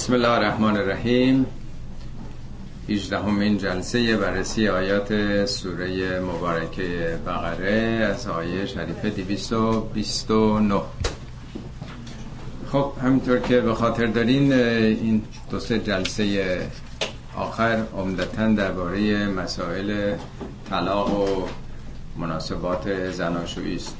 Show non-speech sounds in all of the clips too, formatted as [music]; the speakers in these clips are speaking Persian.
بسم الله الرحمن الرحیم. 18 همین جلسه بررسی آیات سوره مبارکه بقره از آیه شریفه 229 خب همینطور که به خاطر دارین این دو سه جلسه آخر عمدتا درباره مسائل طلاق و مناسبات زناشویی است.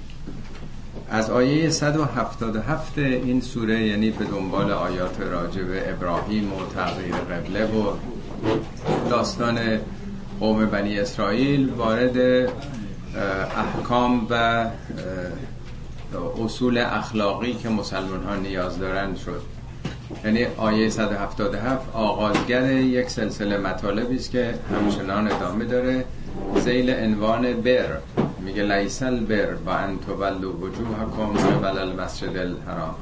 از آیه 177 این سوره یعنی به دنبال آیات راجع به ابراهیم و تغییر قبله و داستان قوم بنی اسرائیل وارد احکام و اصول اخلاقی که مسلمان ها نیاز دارند شد. یعنی آیه 177 آغازگر یک سلسله مطالبی است که همچنان ادامه داره. زیل عنوان بر. میگه لیسل بر با ان تولوا وجوهکم قبل المسجد الحرام.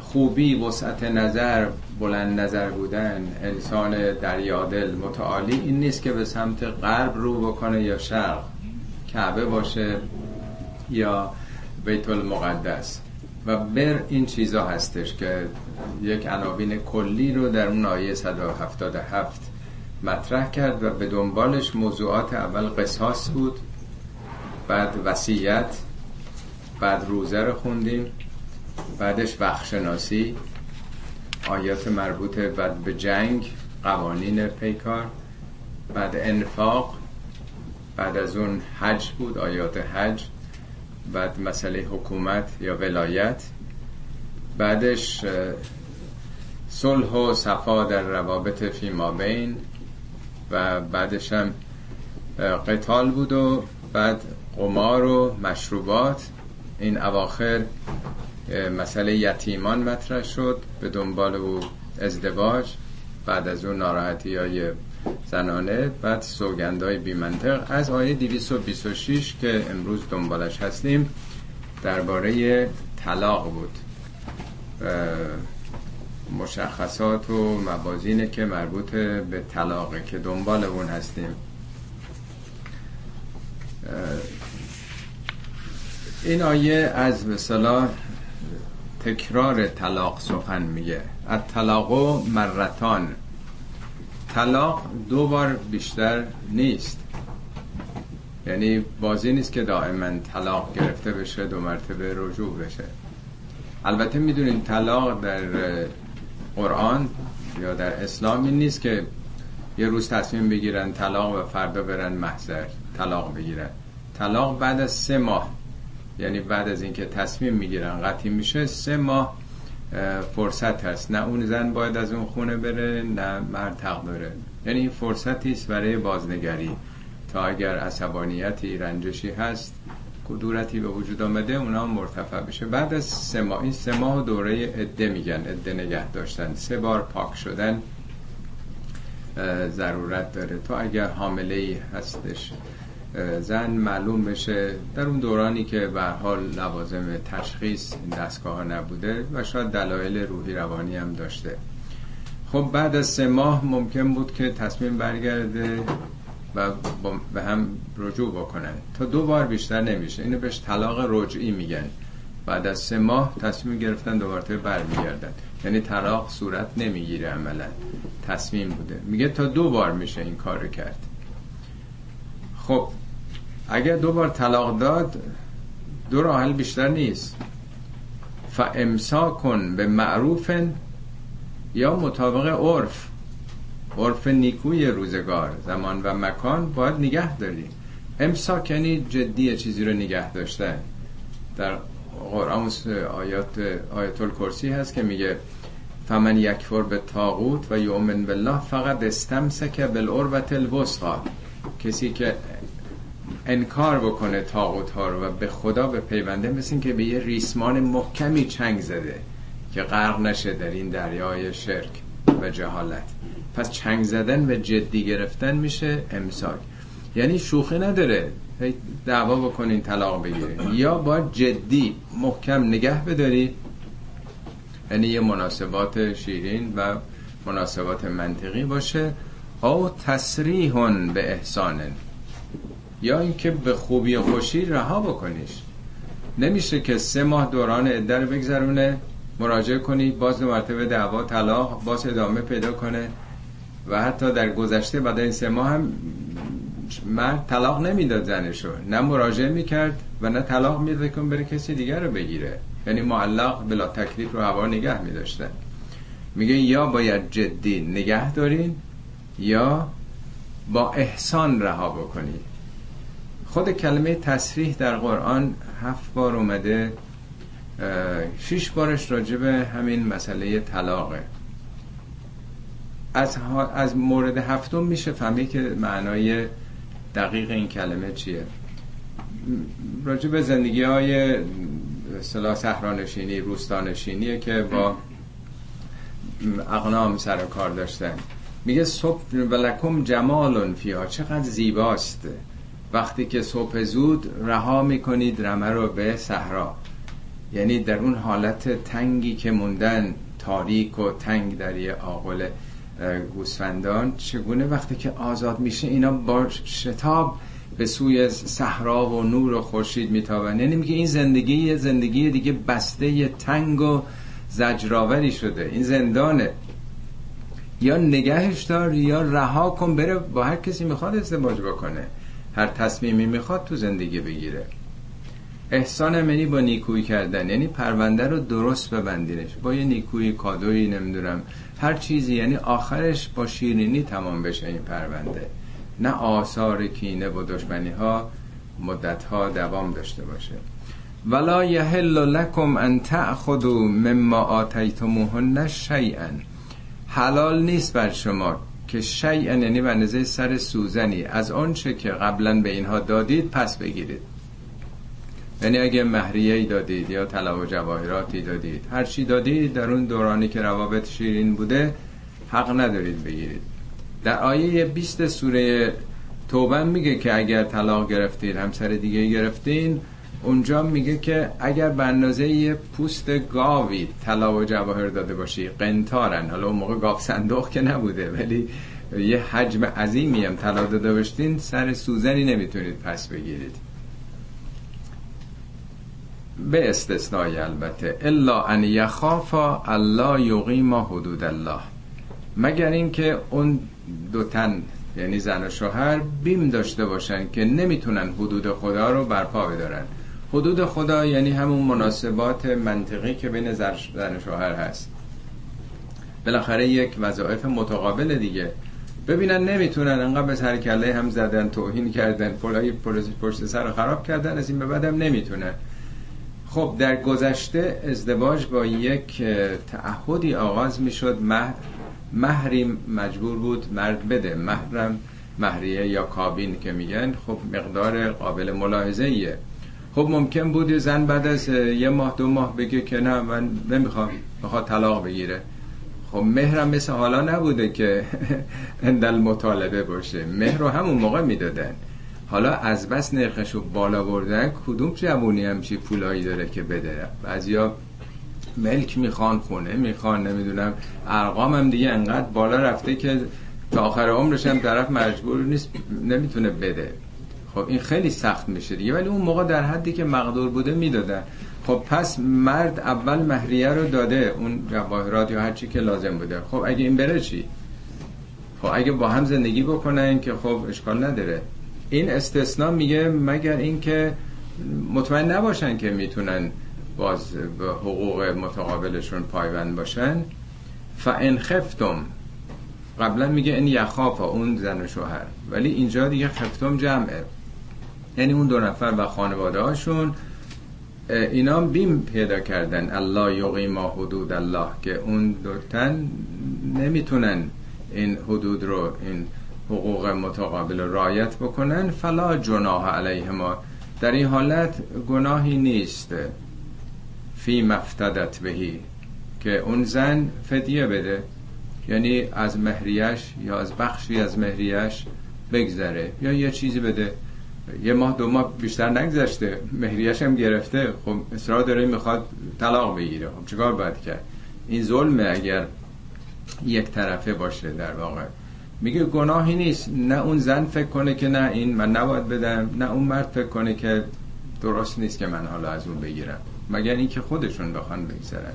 خوبی وسعت نظر بلند نظر بودن انسان دریادل متعالی این نیست که به سمت غرب رو بکنه یا شرق کعبه باشه یا بیت المقدس. و بر این چیزا هستش که یک عناوین کلی رو در اون آیه 177 مطرح کرد و به دنبالش موضوعات اول قصاص بود. بعد وسیعت بعد روزه رو خوندیم بعدش وقتشناسی آیات مربوط بعد به جنگ قوانین پیکار بعد انفاق بعد از اون حج بود آیات حج بعد مسئله حکومت یا ولایت بعدش صلح و صفا در روابط فیما بین و بعدش هم قتال بود و بعد قمار و مشروبات. این اواخر مسئله یتیمان مطرح شد به دنبال او ازدواج بعد از اون ناراحتی های زنانه بعد سوگندهای بیمنطق. از آیه 226 که امروز دنبالش هستیم درباره طلاق بود. مشخصات و مبازینه که مربوط به طلاقه که دنبال اون هستیم. این آیه از مثلا تکرار طلاق سخن میگه. از طلاق مرتان. طلاق دو بار بیشتر نیست. یعنی بازی نیست که دائما طلاق گرفته بشه دو مرتبه رجوع بشه. البته می‌دونین طلاق در قرآن یا در اسلام این نیست که یه روز تصمیم بگیرن طلاق و فردا برن محضر طلاق بگیرن. طلاق بعد از سه ماه. یعنی بعد از اینکه تصمیم می‌گیرن قطعی میشه سه ماه فرصت هست. نه اون زن باید از اون خونه بره نه مرد حق داره. یعنی این فرصتی است برای بازنگری. تا اگر عصبانیتی رنجشی هست کدورتی به وجود آمده اونا مرتفع بشه. بعد از سه ماه این سه ماه دوره عده میگن عده نگه داشتن. سه بار پاک شدن ضرورت داره. تا اگر حامله ای هستش زن معلوم بشه در اون دورانی که به حال لوازم تشخیص دستگاه ها نبوده و شاید دلایل روحی روانی هم داشته. خب بعد از سه ماه ممکن بود که تصمیم برگرده و به هم رجوع بکنن. تا دو بار بیشتر نمیشه. اینو بهش طلاق رجعی میگن. بعد از سه ماه تصمیم گرفتن دوباره برمیگردن. یعنی طلاق صورت نمی‌گیره عملا. تصمیم بوده. میگه تا دو بار میشه این کار کرد. خب اگر دو بار طلاق داد دو راه بیشتر نیست. فامسا کن به معروف یا مطابق عرف. عرف نیکوی روزگار زمان و مکان باید نگه داری. امساک یعنی جدی چیزی رو نگه داشته. در قرآن آیات آیت الکرسی هست که میگه فمن یکفر به تاغوت و یؤمن بالله فقط استمسک بالعروة الوثقا کسی که انکار بکنه تاغوت ها رو و به خدا به پیونده مثل که به یه ریسمان محکمی چنگ زده که غرق نشه در این دریای شرک و جهالت. پس چنگ زدن و جدی گرفتن میشه امساک. یعنی شوخی نداره. دعوا بکنین طلاق بگیرین. یا با جدی محکم نگه بداری. یعنی یه مناسبات شیرین و مناسبات منطقی باشه. او تصریحون به احسانن. یا اینکه به خوبی و خوشی رها بکنیش. نمیشه که سه ماه دوران عده رو بگذرونه مراجعه کنی باز دو مرتبه دعوا طلاق باز ادامه پیدا کنه. و حتی در گذشته بعد این سه ماه هم مرد طلاق نمی‌داد زنشو. نه مراجعه می‌کرد و نه طلاق می‌داد که بره کسی دیگر رو بگیره. یعنی معلق بلا تکلیف رو هوا نگه میداشتن. میگه یا باید جدی نگه دارین یا با احسان رها بکنید خود کلمه تصریح در قرآن هفت بار اومده شش بارش راجبه همین مسئله طلاقه. از, از مورد هفتم میشه فهمید که معنای دقیق این کلمه چیه. راجب زندگی های سلا سهرانشینی روستانشینیه که با اقنام سر کار داشتن. میگه صبح ولکم جمال فیها. چقدر زیباست. وقتی که صبح زود رها می‌کنید رمه رو به صحرا. یعنی در اون حالت تنگی که موندن تاریک و تنگ در یه آقل گوسفندان چگونه وقتی که آزاد میشه اینا با شتاب به سوی صحرا و نور و خورشید میتابن. یعنی میگه این زندگی یه زندگی دیگه بسته یه تنگ و زجرآوری شده. این زندانه. یا نگهش دار یا رها کن بره با هر کسی می‌خواد ازدواج بکنه. هر تصمیمی می‌خواد تو زندگی بگیره. احسان منی با نیکویی کردن یعنی پرونده رو درست ببندینش. با یه نیکویی کادویی نمی‌دونم هر چیزی یعنی آخرش با شیرینی تمام بشه این پرونده. نه آثار کینه و دشمنی ها مدت ها دوام داشته باشه. ولا یحل لکم ان تأخذوا مما آتیتموهن شیئا حلال نیست بر شما. که شیئا یعنی به سر سوزنی. از آنچه که قبلا به اینها دادید پس بگیرید. یعنی اگه مهریه دادید یا طلا و جواهراتی دادید. هر چی دادید در اون دورانی که روابط شیرین بوده حق ندارید بگیرید. در آیه 20 سوره توبه میگه که اگر طلاق گرفتید همسر دیگه گرفتین اونجا میگه که اگر به اندازه یه پوست گاوی طلا و جواهر داده باشی قنتارن. حالا اون موقع گاو صندوق که نبوده ولی یه حجم عظیمی هم طلا داده باشتین سر سوزنی نمی‌تونید پس بگیرید. به استثنای البته. الا ان یخافا الله یقیما حدود الله. مگر اینکه اون دو تن یعنی زن و شوهر بیم داشته باشن که نمی‌تونن حدود خدا رو برپا بدارن. حدود خدا یعنی همون مناسبات منطقی که بین زن شوهر هست. بالاخره یک وظایف متقابل دیگه. ببینن نمی‌تونن انقدر به سر کله هم زدن توهین کردن پلای پشت سر رو خراب کردن از این به بعدم نمی‌تونن. خب در گذشته ازدواج با یک تعهدی آغاز می‌شد. مهر مهری مجبور بود مرد بده. مهرم مهریه یا کابین که میگن خب مقدار قابل ملاحظه ایه خب ممکن بود زن بعد از یه ماه دو ماه بگه که نه من نمی‌خوام بخواد طلاق بگیره. خب مهرم مثل حالا نبوده که [laughs] اندل مطالبه باشه. مهر رو همون موقع می‌دادن. حالا از بس نرخش رو بالا بردن کدوم جوونی همچی پولایی داره که بده؟ بعضیا ملک می‌خوان خونه می‌خوان نمی‌دونم. ارقام هم دیگه انقدر بالا رفته که تا آخر عمرش هم طرف مجبور نیست نمی‌تونه بده. خب این خیلی سخت میشه دیگه. ولی اون موقع در حدی که مقدور بوده می‌دادن. خب پس مرد اول مهریه رو داده اون جواهرات یا هر چی که لازم بوده. خب اگه این بره چی؟ خب اگه با هم زندگی بکنن که خب اشکال نداره. این استثناء میگه مگر اینکه مطمئن نباشن که می‌تونن باز به حقوق متقابلشون پایبند باشن. فان خفتم. قبلا میگه این یخافا اون زن و شوهر. ولی اینجا دیگه خفتم جمعه. یعنی اون دو نفر و خانواده هاشون اینا بیم پیدا کردن. الله یقیما حدود الله که اون دوتن نمی‌تونن این حدود رو این حقوق متقابل رایت بکنن. فلا جناح علیهما. در این حالت گناهی نیست. فی مفتدت بهی. که اون زن فدیه بده. یعنی از مهریش یا از بخشی از مهریش بگذره. یا یه چیزی بده. یه ماه دو ماه بیشتر نگذشته. مهریش هم گرفته. خب اصرار داره می‌خواد طلاق بگیره. خب چیکار باید کرد؟ این ظلمه اگر یک طرفه باشه در واقع. میگه گناهی نیست. نه اون زن فکر کنه که نه این من نباید بدم. نه اون مرد فکر کنه که درست نیست که من حالا از اون بگیرم. مگر اینکه خودشون بخوان بگذرن.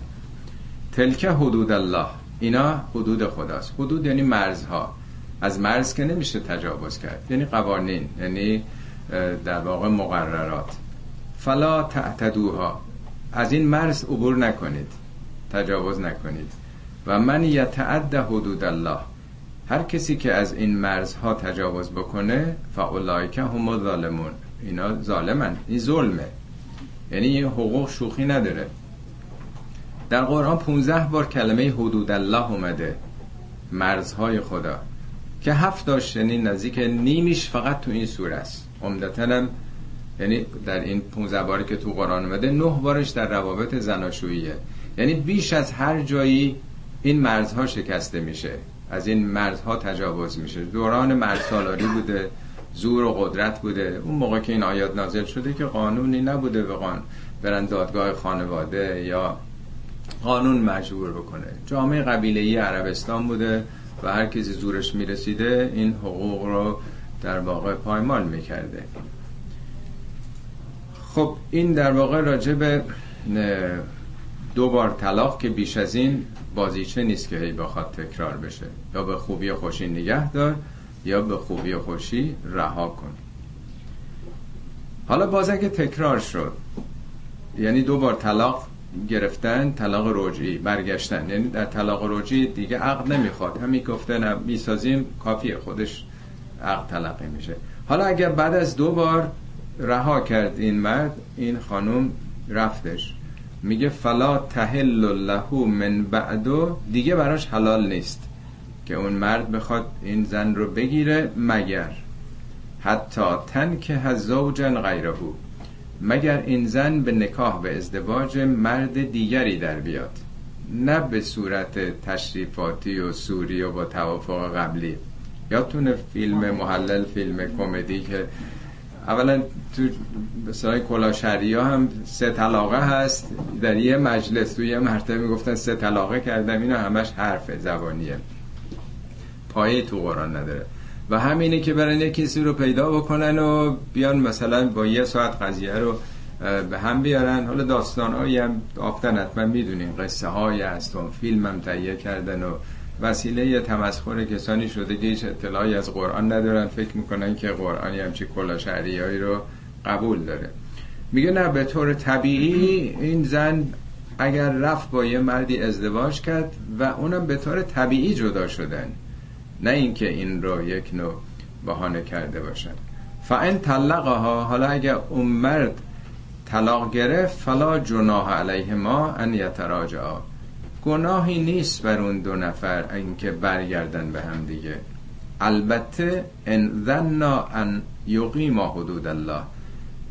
تلک حدود الله. اینا حدود خداست. حدود یعنی مرزها. از مرز که نمیشه تجاوز کرد. یعنی قوانین. یعنی در واقع مقررات. فلا تعتدوها. از این مرز عبور نکنید. تجاوز نکنید. و من یتعد حدود الله. هر کسی که از این مرزها تجاوز بکنه فاولایک هم ظالمون اینا ظالمن. این ظلمه. یعنی این حقوق شوخی نداره. در قرآن 15 بار کلمه حدود الله اومده. مرزهای خدا. که هفت داشت یعنی نزدیک نیمیش فقط تو این سوره است. عمدتا یعنی در این 15 باری که تو قرآن اومده نه بارش در روابط زناشوییه. یعنی بیش از هر جایی این مرزها شکسته میشه. از این مرزها تجاوز میشه. دوران مرز سالاری بوده زور و قدرت بوده. اون موقع که این آیات نازل شده که قانونی نبوده به قانون برن دادگاه خانواده یا قانون مجبور بکنه. جامعه قبیله عربستان بوده و هر کسی زورش می‌رسیده این حقوق رو در واقع پایمال می‌کرده. خب این در واقع راجع به دو بار طلاق که بیش از این بازیچه نیست که هی بخواد تکرار بشه. یا به خوبی خوشی نگه دار یا به خوبی خوشی رها کن. حالا باز اگه تکرار شد یعنی دو بار طلاق گرفتن طلاق رجعی برگشتن. یعنی در طلاق رجعی دیگه عقد نمی‌خواد. همین گفته نه می‌سازیم کافیه خودش عقد تلقی میشه. حالا اگر بعد از دو بار رها کرد این مرد این خانم رفتش. میگه فلا تحل له من بعدو دیگه براش حلال نیست که اون مرد بخواد این زن رو بگیره مگر. حتی تن که زوجن غیره. مگر این زن به نکاح و ازدواج مرد دیگری در بیاد. نه به صورت تشریفاتی و سوری و با توافق قبلی. یادتونه فیلم محلل فیلم کمدی که اولا تو بسرای کلاشری ها هم سه طلاقه هست. در یه مجلس تو یه مرتبه می‌گفتن سه طلاقه کردم. اینا همش حرف زبانیه. پایه تو قرآن نداره. و همینه که برن یه کسی رو پیدا بکنن و بیان مثلا با یه ساعت قضیه رو به هم بیارن. حالا داستان هایی هم آفتن حتما می‌دونین. قصه های هست و فیلم هم تهیه کردن و وسیله تمسخر کسانی شده که هیچ اطلاعی از قرآن ندارن. فکر می‌کنن که قرآنی همچی کلا هایی رو قبول داره. میگه نه به طور طبیعی این زن اگر رفت با یه مردی ازدواج کرد و اونم به طور طبیعی جدا شدن. نه اینکه این رو یک نوع بهانه کرده باشن. فان طلقها حالا اگر اون مرد طلاق گرفت فلا جناح علیه ما ان یتراجعا گناهی نیست بر اون دو نفر اینکه برگردن به هم دیگه. البته ان ذنا ان یقیما حدود الله.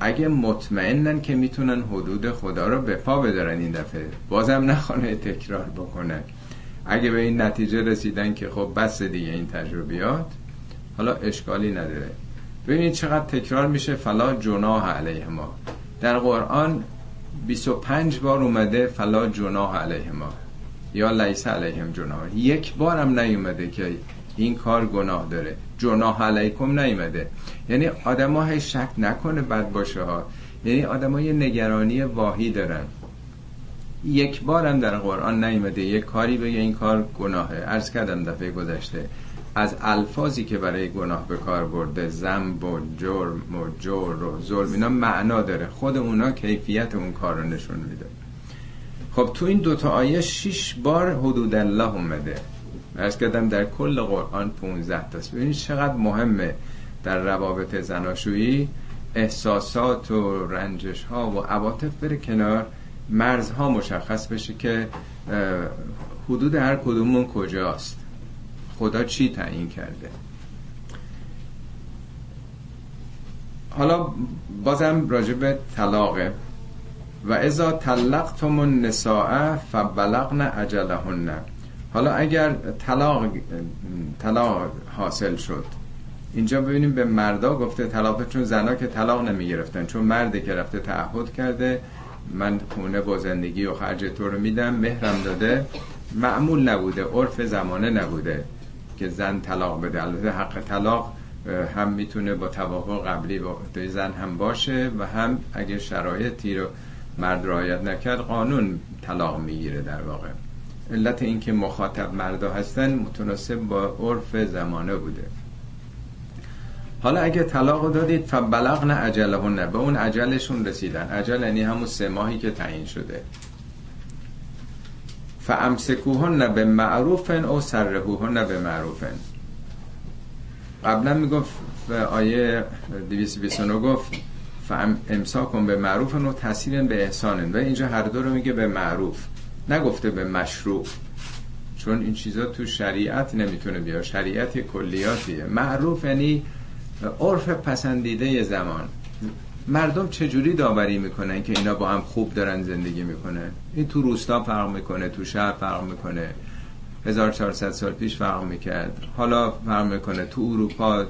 اگه مطمئنن که می‌تونن حدود خدا رو به پا بدارن این دفعه بازم نخوانه تکرار بکنن. اگه به این نتیجه رسیدن که خب بس دیگه این تجربیات حالا اشکالی نداره. ببینید چقدر تکرار میشه فلا جناح علیه ما در قرآن 25 بار اومده فلا جناح علیه ما یا لیس علیهم جناح. یک بار هم نیومده که این کار گناه داره. جناح علیکم نیومده. یعنی آدم ها شک نکنه بد باشه ها یعنی آدم یه نگرانی واهی دارن. یک بار هم در قرآن نیومده یک کاری بگه این کار گناهه. عرض کردم دفعه گذشته. از الفاظی که برای گناه به کار برده زنب و جرم و جور و ظلم اینا معنا داره. خود اونا کیفیت اون کار رو نشون میده. خب تو این دوتا آیه شش بار حدود الله اومده. ارز کردم در کل قرآن 15 تاست. ببینید چقدر مهمه در روابط زناشویی احساسات و رنجش ها و عواطف بره کنار مرزها مشخص بشه که حدود هر کدومون کجاست. خدا چی تعیین کرده؟ حالا بازم راجع به طلاقه. و ازا طلقتم النساء فبلغن اجلهن. حالا اگر طلاق طلاق حاصل شد اینجا ببینیم به مردا گفته طلاق چون زنا که طلاق نمی گرفتن چون مرده که رفته تعهد کرده من خونه با زندگی و خرج تو رو میدم مهرم داده معمول نبوده عرف زمانه نبوده که زن طلاق بده. البته حق طلاق هم می‌تونه با توافق قبلی با زن هم باشه و هم اگه شرایطی رو مرد رعایت نکرد قانون طلاق می‌گیره در واقع. علت اینکه مخاطب مردا هستن متناسب با عرف زمانه بوده. حالا اگه طلاق دادید فبلغن عجلهن به اون عجلشون رسیدن. عجل یعنی همون سه ماهی که تعیین شده. فامسکوهن به معروفن او سرهوهن به معروفن. قبلا می‌گفت آیه 229 گفت کن به معروف و تحصیل به احسانن و اینجا هر دو رو میگه به معروف نگفته به مشروع چون این چیزا تو شریعت نمی‌تونه بیا شریعت کلیاتیه. معروف یعنی عرف پسندیده زمان. مردم چجوری داوری می‌کنن که اینا با هم خوب دارن زندگی می‌کنن؟ این تو روستا فرق می‌کنه تو شهر فرق می‌کنه. 1400 سال پیش فرق می‌کرد. حالا فرق می‌کنه تو اروپا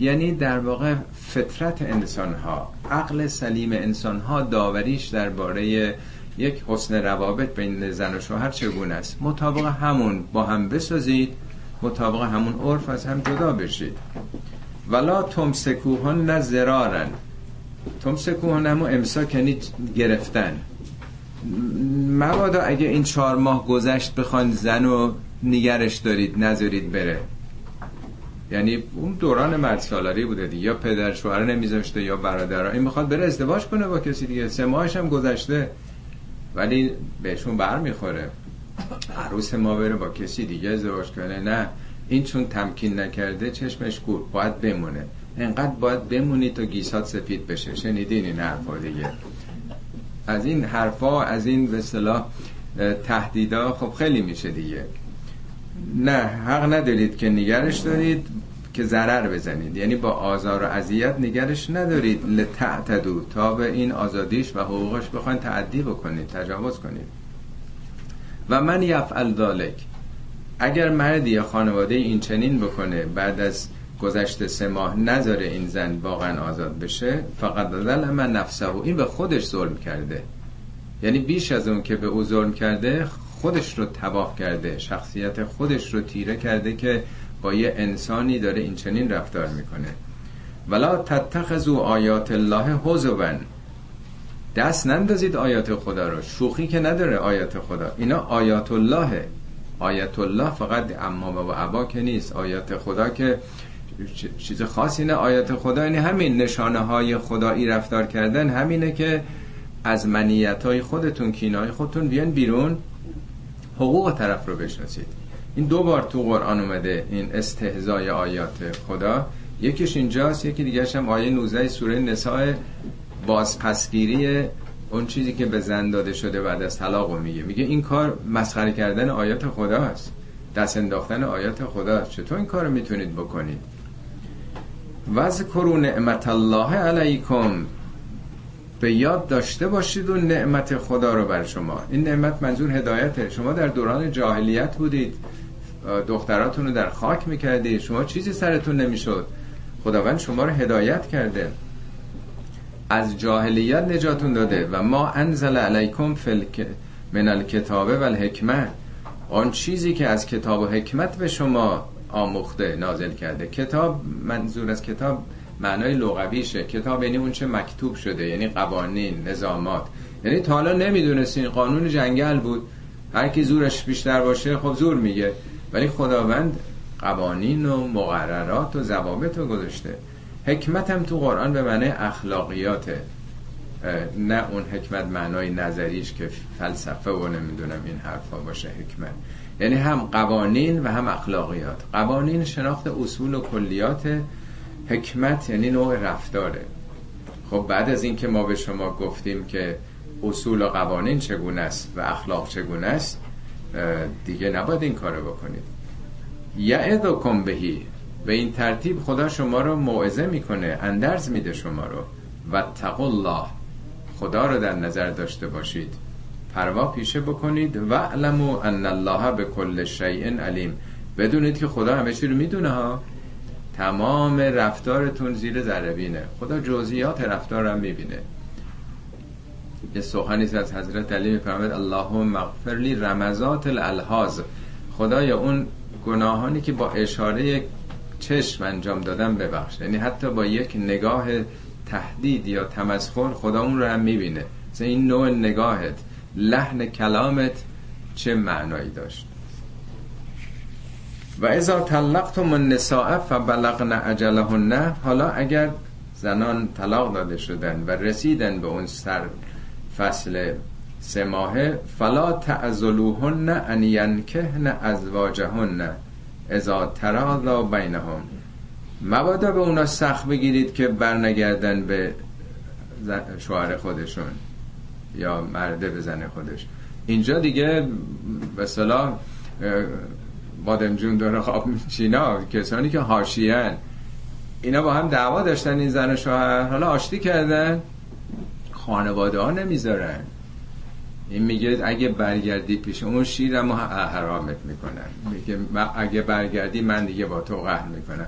یعنی در واقع فطرت انسان ها عقل سلیم انسان ها داوریش درباره یک حسن روابط بین زن و شوهر چگونه است؟ مطابق همون با هم بسازید مطابق همون عرف از هم جدا بشید. ولا تمسکوهن نه زرارن. تمسکوهن همون امساک یعنی گرفتن. مبادا اگه این چهار ماه گذشت بخوان زن و نگرش دارید نذارید بره. یعنی اون دوران مرد سالاری بوده دیگه. یا پدر شوهر نمیذاشته یا برادر این می‌خواد بره ازدواج کنه با کسی دیگه. سه ماهش هم گذشته ولی بهشون بر می‌خوره عروس ما بره با کسی دیگه ازدواج کنه. نه این چون تمکین نکرده چشمش کور باید بمونه. انقدر باید بمونی تا گیسات سفید بشه. شنیدین این حرفا دیگه. از این حرفا از این به تهدیدا خب خیلی میشه دیگه. نه حق ندارید که نگرش دارید که ضرر بزنید. یعنی با آزار و اذیت نگرش ندارید. لتعتدو تا به این آزادیش و حقوقش بخواین تعدی بکنید تجاوز کنید. و من یفعل ذالک اگر مردی یا خانواده این چنین بکنه بعد از گذشته سه ماه نذاره این زن واقعا آزاد بشه فقط من نفسه. و این به خودش ظلم کرده. یعنی بیش از اون که به او ظلم کرده خودش رو تباه کرده شخصیت خودش رو تیره کرده که با یه انسانی داره این چنین رفتار می‌کنه. ولا تتخذوا آیات الله حزوا دست نندازید آیات خدا رو. شوخی که نداره آیات خدا. اینا آیات الله. آیات الله فقط اما و عبا که نیست. آیات خدا که چیز خاصی نه آیات خدا یعنی همین نشانه های خدایی رفتار کردن. همینه که از منیت های خودتون کینای خودتون بیان بیرون. حقوق طرف رو بشناسید. این دو بار تو قرآن اومده این استهزای آیات خدا. یکیش اینجاست یکی دیگه هم آیه 19 سوره نساء بازپسگیری اون چیزی که به زن داده شده بعد از طلاق میگه. میگه این کار مسخره کردن آیات خدا است. دست انداختن آیات خدا است. چطور این کار می‌تونید بکنید؟ وذکروا نعمت الله علیکم. به یاد داشته باشید و نعمت خدا رو بر شما. این نعمت منظور هدایته. شما در دوران جاهلیت بودید. دختراتون رو در خاک می‌کردید. شما چیزی سرتون نمی‌شد. خداوند شما رو هدایت کرده. از جاهلیت نجاتون داده. و ما انزل علیکم فلک من الکتابه و الحکمه. آن چیزی که از کتاب و حکمت به شما آموخته نازل کرده. کتاب منظور از کتاب معنای لغویشه کتاب یعنی اون چه مکتوب شده یعنی قوانین نظامات. یعنی تا حالا نمی‌دونستین قانون جنگل بود. هر کی زورش بیشتر باشه خب زور میگه ولی خداوند قوانین و مقررات و ضوابط رو گذاشته. حکمت هم تو قرآن به معنی اخلاقیاته. نه اون حکمت معنای نظریش که فلسفه و نمی‌دونم این حرفا باشه حکمت. یعنی هم قوانین و هم اخلاقیات. قوانین شناخت اصول و کلیات حکمت یعنی نوع رفتاره. خب بعد از اینکه ما به شما گفتیم که اصول و قوانین چگونه است و اخلاق چگونه است دیگه نباید این کارو بکنید. یعظکم بهی به این ترتیب خدا شما رو موعظه می‌کنه اندرز میده شما رو. و الله خدا رو در نظر داشته باشید. پروا پیشه بکنید. و علمو ان الله به کل شیء علیم. بدونید که خدا همه چی رو می‌دونه ها. تمام رفتارتون زیر ذره خدا جزئیات رفتار رو می‌بینه. یه سخنی از حضرت علی میفرماید اللهم مغفر لی رمزات الالحاظ. خدای اون گناهانی که با اشاره چشم انجام دادن ببخش. یعنی حتی با یک نگاه تهدید یا تمسخر خدا اون رو هم می‌بینه. این نوع نگاهت لحن کلامت چه معنایی داشت؟ و ازا طلقتم النساء فبلغن اجلهن حالا اگر زنان طلاق داده شدن و رسیدن به اون سر فصل سه ماهه فلا تعذلوهن ان ینکهن ازواجهن اذا تراضا بینهم. مبادا به اونا سخت بگیرید که برنگردن به شوهر خودشون یا مرده به زن خودش. اینجا دیگه به صلاح بادمجون داره خواب چینا کسانی که هاشیان اینا با هم دعوا داشتن این زن و شوهر. حالا آشتی کردن. خانواده ها نمی‌ذارن. این میگه اگه برگردی پیش اون شیرم حرامت می‌کنن. میگه اگه برگردی من دیگه با تو قهر می‌کنم.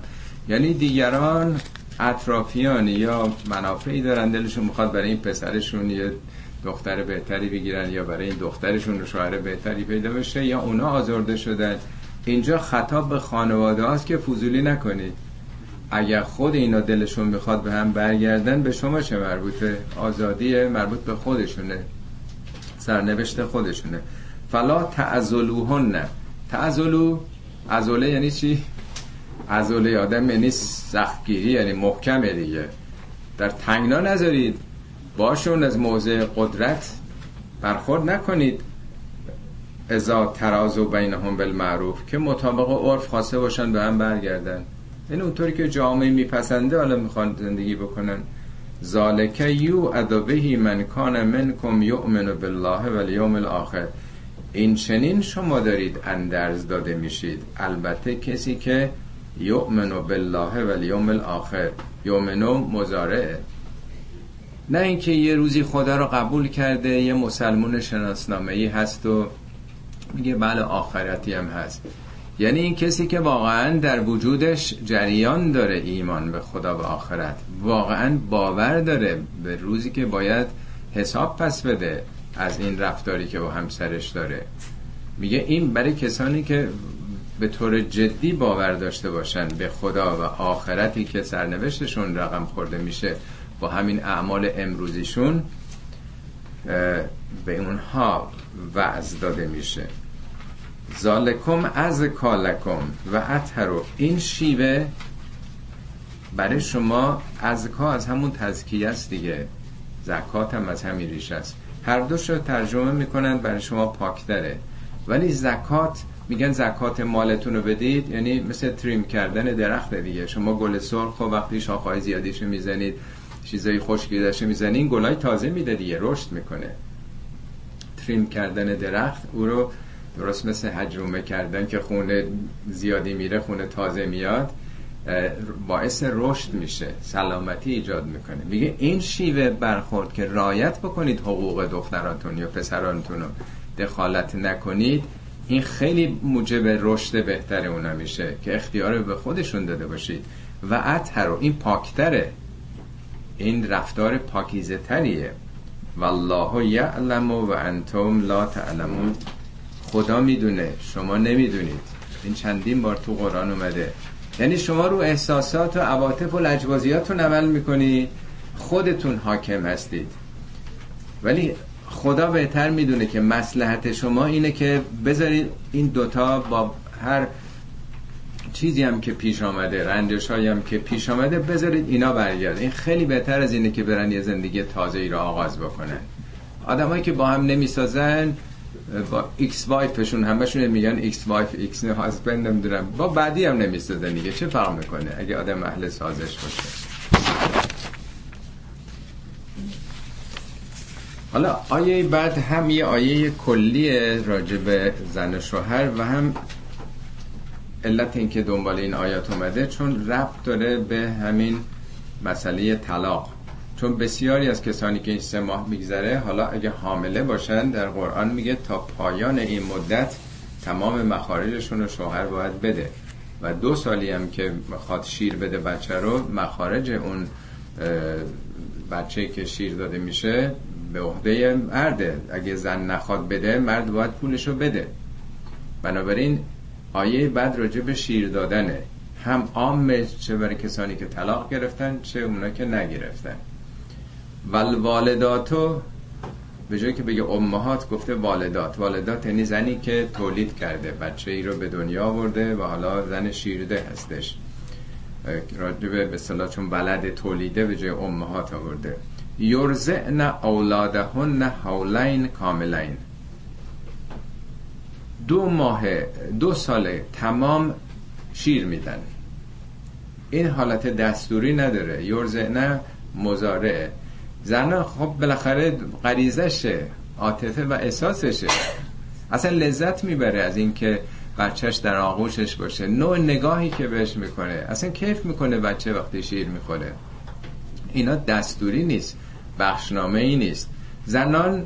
یعنی دیگران اطرافیان یا منافعی دارن. دلشون می‌خواد برای این پسرشون یه دختر بهتری بگیرن یا برای این دخترشون شوهر بهتری پیدا بشه یا اونا آزرده شدن. اینجا خطاب به خانواده هاست که فضولی نکنید اگر خود اینا دلشون می‌خواد به هم برگردن به شما چه مربوطه؟ آزادی مربوط به خودشونه. سرنوشت خودشونه. فلا تعذلوهن تعذلو عزله یعنی چی؟ عزله آدم یعنی سختگیری یعنی محکمه دیگه. در تنگنا نذارید. باشون از موضع قدرت برخورد نکنید. ازا ترازو بینهم بالمعروف که مطابق عرف خواسته باشن به هم برگردن. این اونطوری که جامعه میپسنده حالا می‌خوان زندگی بکنن. ذالک یو ادبهی من کان منکم یؤمن بالله و الیوم الاخر. این چنین شما دارید اندرز داده میشید. البته کسی که یؤمن بالله و الیوم الاخر یؤمنو مزارعه نه اینکه یه روزی خدا رو قبول کرده یه مسلمون شناسنامه ای هست و میگه بله آخرتی هم هست. یعنی این کسی که واقعا در وجودش جریان داره ایمان به خدا و آخرت واقعا باور داره به روزی که باید حساب پس بده از این رفتاری که با همسرش داره. میگه این برای کسانی که به طور جدی باور داشته باشن به خدا و آخرتی که سرنوشتشون رقم خورده میشه با همین اعمال امروزیشون به اونها وعظ داده میشه. زالکم از کالکم و اترو این شیوه برای شما از کا از همون تزکیه است دیگه. زکات هم از همین ریش است. هر دوش رو ترجمه می‌کنن برای شما پاکتره ولی زکات میگن زکات مالتون رو بدید یعنی مثل تریم کردن درخت دیگه. شما گل سرخ و وقتی شاخهای زیادیشو می‌زنید چیزای خشکیدهشو می‌زنید گلای تازه میده دیگه رشد می‌کنه. تریم کردن درخت او رو درست مثل حجرومه کردن که خونه زیادی میره خونه تازه میاد باعث رشد میشه سلامتی ایجاد می‌کنه. میگه این شیوه برخورد که رایت بکنید حقوق دختراتون یا پسرانتون رو دخالت نکنید این خیلی موجب رشد بهتر اونا میشه که اختیار به خودشون داده باشید. و اطهر این پاکتره. این رفتار پاکیزه تریه. والله یعلم و انتم لا تعلمون. خدا می‌دونه شما نمی‌دونید. این چندین بار تو قرآن اومده. یعنی شما رو احساسات و عواطف و لجبازیاتون عمل می‌کنی خودتون حاکم هستید. ولی خدا بهتر می‌دونه که مسلحت شما اینه که بذارید این دوتا با هر چیزی هم که پیش آمده رنجش هم که پیش آمده بذارید اینا برگردن این خیلی بهتر از اینه که برن یه زندگی تازه ای رو آغاز بکنن. آدمایی که با هم نمی‌سازن با ex-wife شون همشون میگن ex-wife ex-husband نمی‌دونم. با بعدی هم دیگه. چه فرق می‌کنه اگه آدم اهل سازش باشه؟ حالا آیه بعد هم یه آیه کلی راجب زن و شوهر و هم علت اینکه دنبال این آیات اومده چون ربط داره به همین مسئله طلاق. چون بسیاری از کسانی که این سه ماه میگذره حالا اگه حامله باشن در قرآن میگه تا پایان این مدت تمام مخارجشون رو شوهر باید بده. و دو سالی هم که می‌خواد شیر بده بچه رو مخارج اون بچه که شیر داده میشه به عهده مرده. اگه زن نخواد بده مرد باید پولشو بده. بنابراین آیه بعد راجع به شیر دادنه. هم عام چه برای کسانی که طلاق گرفتن چه اونا که نگرفتن. والوالداتو به جایی که بگه امهات گفته والدات. والدات یعنی زنی که تولید کرده بچه ای رو به دنیا آورده و حالا زن شیرده هستش. راجبه به صلاح چون بلد تولیده به جای امهات آورده. یرزعن اولادهن حولین کاملین. دو ماه دو ساله تمام شیر میدن. این حالت دستوری نداره. یرزعن مزارعه زن خب بالاخره غریزشه عاطفه و احساسشه. اصلا لذت می‌بره از اینکه بچهش در آغوشش باشه. نوع نگاهی که بهش می‌کنه. اصلا کیف می‌کنه بچه وقتی شیر می‌خوره. اینا دستوری نیست بخشنامه ای نیست. زنان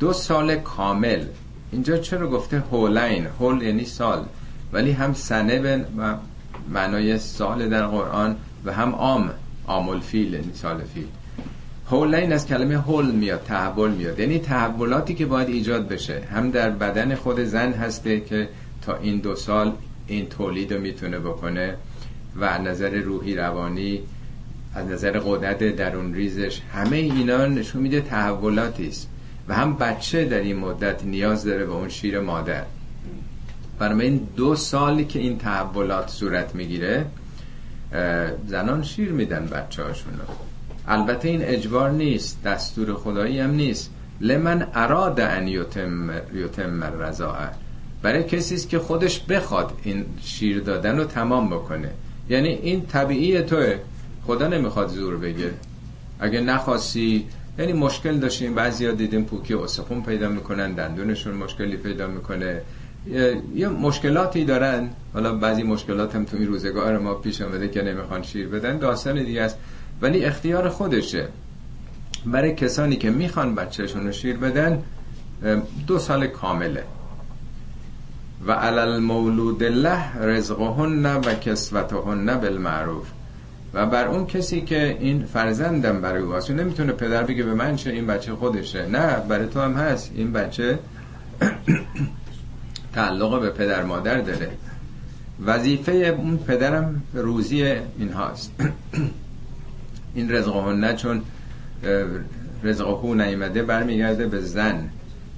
دو سال کامل. اینجا چرا گفته هولین؟ هول یعنی سال. ولی هم سنه و معنای سال در قرآن و هم عام. عام الفیل یعنی سال فیل. هولین از کلمه هول میاد تحول میاد. یعنی تحولاتی که باید ایجاد بشه. هم در بدن خود زن هسته که تا این دو سال این تولید رو می‌تونه بکنه و از نظر روحی روانی از نظر قدرت درون ریزش همه اینا نشون میده تحولاتی است. و هم بچه در این مدت نیاز داره به اون شیر مادر. برای این دو سالی که این تحولات صورت می‌گیره زنان شیر میدن بچه هاشون البته این اجبار نیست دستور خدایی هم نیست. لمن اراد ان یتم یتم رضاعه برای کسی است که خودش بخواد این شیر دادن رو تمام بکنه. یعنی این طبیعی توه. خدا نمی‌خواد زور بگه. اگه نخواستی یعنی مشکل داشتیم. بعضی ها دیدیم پوکی استخون پیدا می‌کنن دندونشون مشکلی پیدا می‌کنه. یه مشکلاتی دارن. حالا بعضی مشکلات هم تو این روزگار ما پیش آمده که نمی‌خوان شیر بدن. داستان دیگه است. ولی اختیار خودشه. برای کسانی که می‌خوان بچهشون رو شیر بدن دو سال کامله. و علل مولود له رزقهن و کسوتهن بالمعروف. و بر اون کسی که این فرزندم برای واسه نمی‌تونه پدر بگه به من چه این بچه خودشه. نه برای تو هم هست. این بچه [clears throat] تعلق به پدر مادر داره. وظیفه اون پدرم روزی این هاست [clears throat] این رزقهن چون رزقهو نیمده برمیگرده به زن.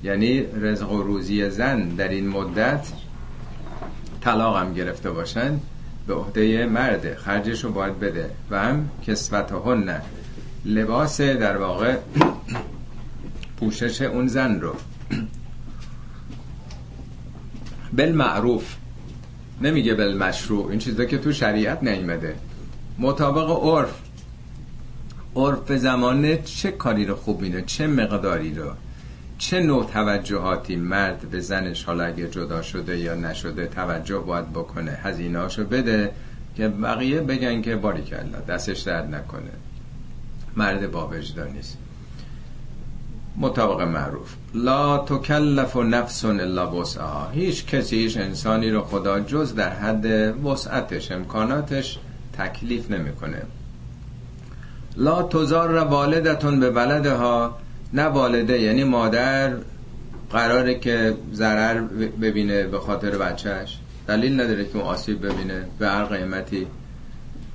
یعنی رزق و روزی زن در این مدت طلاق هم گرفته باشن به عهده مرده خرجش رو باید بده و هم کسوت نه لباس در واقع [clears throat] پوشش اون زن رو. [clears throat] بالمعروف. نمیگه بالمشروع. این چیزا که تو شریعت نیمده مطابق عرف. عرف زمانه چه کاری رو خوب میده چه مقداری رو؟ چه نوع توجهاتی مرد به زنش حالا اگه جدا شده یا نشده توجه باید بکنه؟ هزینهاشو بده که بقیه بگن که باری کلا دستش درد نکنه. مرد با نیست. مطابق معروف. لا تکلف نفس الا وسعها. هیچ کسی هیچ انسانی رو خدا جز در حد وسعتش امکاناتش تکلیف نمی‌کنه. لا تزار والدتون به ولدها نه والده یعنی مادر قراره که ضرر ببینه به خاطر بچهش دلیل نداره که اون آسیب ببینه. به هر قیمتی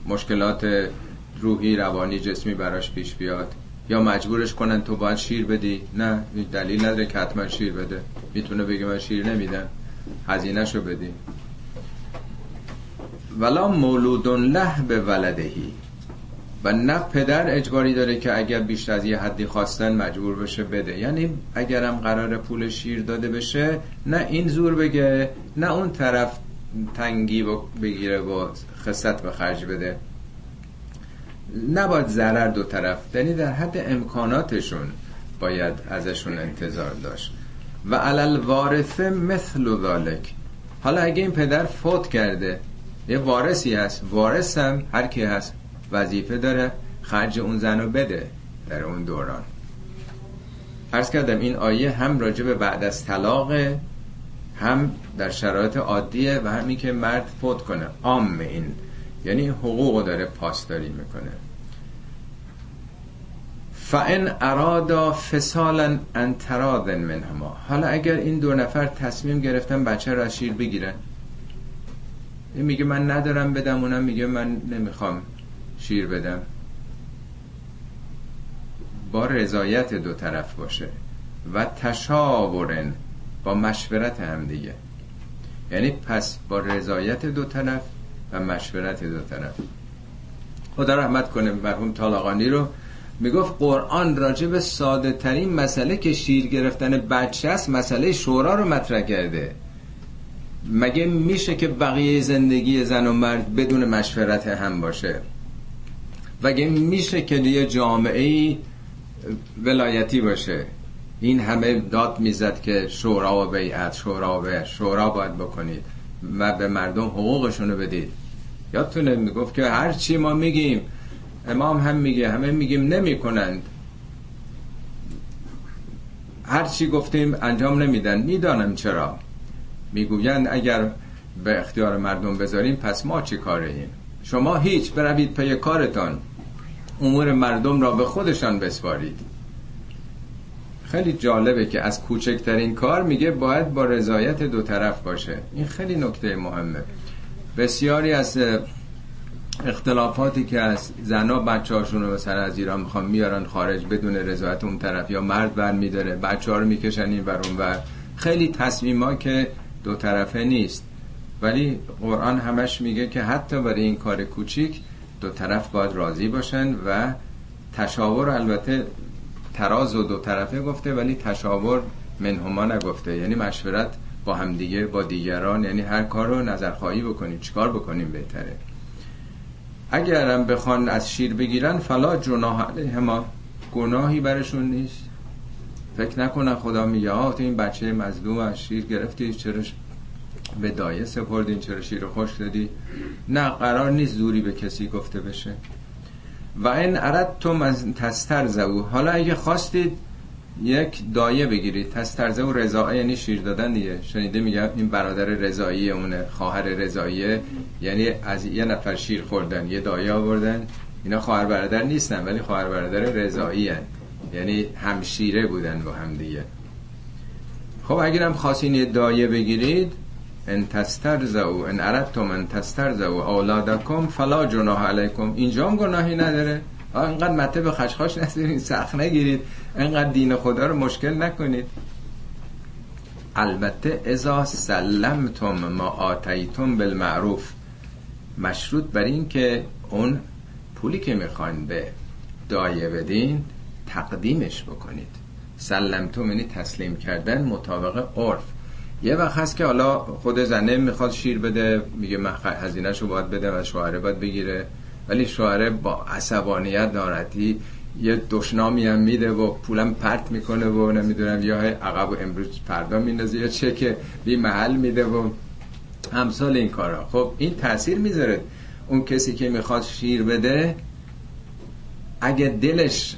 مشکلات روحی روانی جسمی براش پیش بیاد. یا مجبورش کنن تو باید شیر بدی. نه دلیل نداره که حتما شیر بده. می‌تونه بگه من شیر نمیدم. هزینهشو بدی. ولا مولودون له به ولدهی و نه پدر اجباری داره که اگر بیشتر از یه حدی خواستن مجبور بشه بده. یعنی اگرم قرار پول شیر داده بشه نه این زور بگه نه اون طرف تنگی بگیره و خصت به خرج بده. نباید ضرر دو طرف. یعنی در حد امکاناتشون باید ازشون انتظار داشت. و علل وارثه مثل ذالک حالا اگه این پدر فوت کرده یه وارثی هست. وارث هم هر کی هست. وظیفه داره خرج اون زن رو بده در اون دوران. ارز کردم این آیه هم راجع به بعد از طلاق هم در شرایط عادیه و همین که مرد فوت کنه. عام این یعنی حقوق داره پاسداری می‌کنه. فان ارادا فسالا انتراد منهما حالا اگر این دو نفر تصمیم گرفتن بچه را شیر بگیرن این میگه من ندارم بدم اونم میگه من نمی‌خوام. شیر بدم. با رضایت دو طرف باشه. و تشاورن با مشورت هم دیگه. یعنی پس با رضایت دو طرف و مشورت دو طرف. خدا رحمت کنه مرحوم طالاقانی رو. می‌گفت قرآن راجع به ساده ترین مسئله که شیر گرفتن بچه است مسئله شورا رو مطرح کرده. مگه میشه که بقیه زندگی زن و مرد بدون مشورت هم باشه؟ مگه میشه که یه جامعه ولایتی باشه؟ این همه داد می‌زد که شورا و بیعت شورا و شورا باید بکنید و به مردم حقوقشونو بدید. یادتونه می‌گفت که هر چی ما میگیم امام هم میگه همه میگیم نمی‌کنند. هر چی گفتیم انجام نمیدن. می‌دانم چرا. می‌گویند اگر به اختیار مردم بذاریم پس ما چی کاره ایم شما هیچ بروید پی کارتان. امور مردم را به خودشان بسپارید. خیلی جالبه که از کوچکترین کار میگه باید با رضایت دو طرف باشه. این خیلی نکته مهمه. بسیاری از اختلافاتی که از زنا بچه هاشون رو مثلا از ایران می‌خوام میارن خارج بدون رضایت اون طرف یا مرد بر میداره بچه ها رو می‌کشن این ور اون خیلی تصمیم ها که دو طرفه نیست. ولی قرآن همش میگه که حتی برای این کار کوچیک دو طرف باید راضی باشن و تشاور البته تراز و دو طرفه گفته ولی تشاور منهما نگفته. یعنی مشورت با همدیگه با دیگران یعنی هر کار رو نظرخواهی بکنیم چیکار بکنیم بهتره. اگرم بخوان از شیر بگیرن فلا جناح علیهما. گناهی برشون نیست. فکر نکنن خدا میگه آه تو این بچه مظلوم از شیر گرفتی چرا به دایه سپردین چرا شیر خوش دادی؟ نه قرار نیست زوری به کسی گفته بشه. و این اردتم از تستر زو حالا اگه خواستید یک دایه بگیرید. تسترزه و رضایه یعنی شیر دادن دیگه. شنیده میگم این برادر رضایی اونه خواهر رضاییه یعنی از یه نفر شیر خوردن یه دایه آوردن. اینا خواهر برادر نیستن ولی خواهر برادر رضایی یعنی همشیره بودن با هم دیگه. خب اگرم خواستین یه دایه بگیرید ان تسترزو ان اردتم ان تسترزو اولادکم فلا جناح علیکم. اینجا هم گناهی نداره. انقدر مته به خشخاش نذارید سخت نگیرید. انقدر دین خدا رو مشکل نکنید. البته ازا سلمتم ما آتیتم بالمعروف. مشروط بر این که اون پولی که می‌خواین به دایه بدین تقدیمش بکنید. سلمتم یعنی تسلیم کردن مطابق عرف. یه وقت هست که حالا خود زنه می‌خواد شیر بده میگه من هزینهشو باید بده و شوهره باید بگیره. ولی شوهره با عصبانیت ناراحتی یه دشنامی هم میده و پولم پرت می‌کنه و نمی‌دونم یا عقب و امروز فردا میندازه یا چک بی محل میده و همسال این کارا. خب این تاثیر می‌ذاره. اون کسی که می‌خواد شیر بده اگه دلش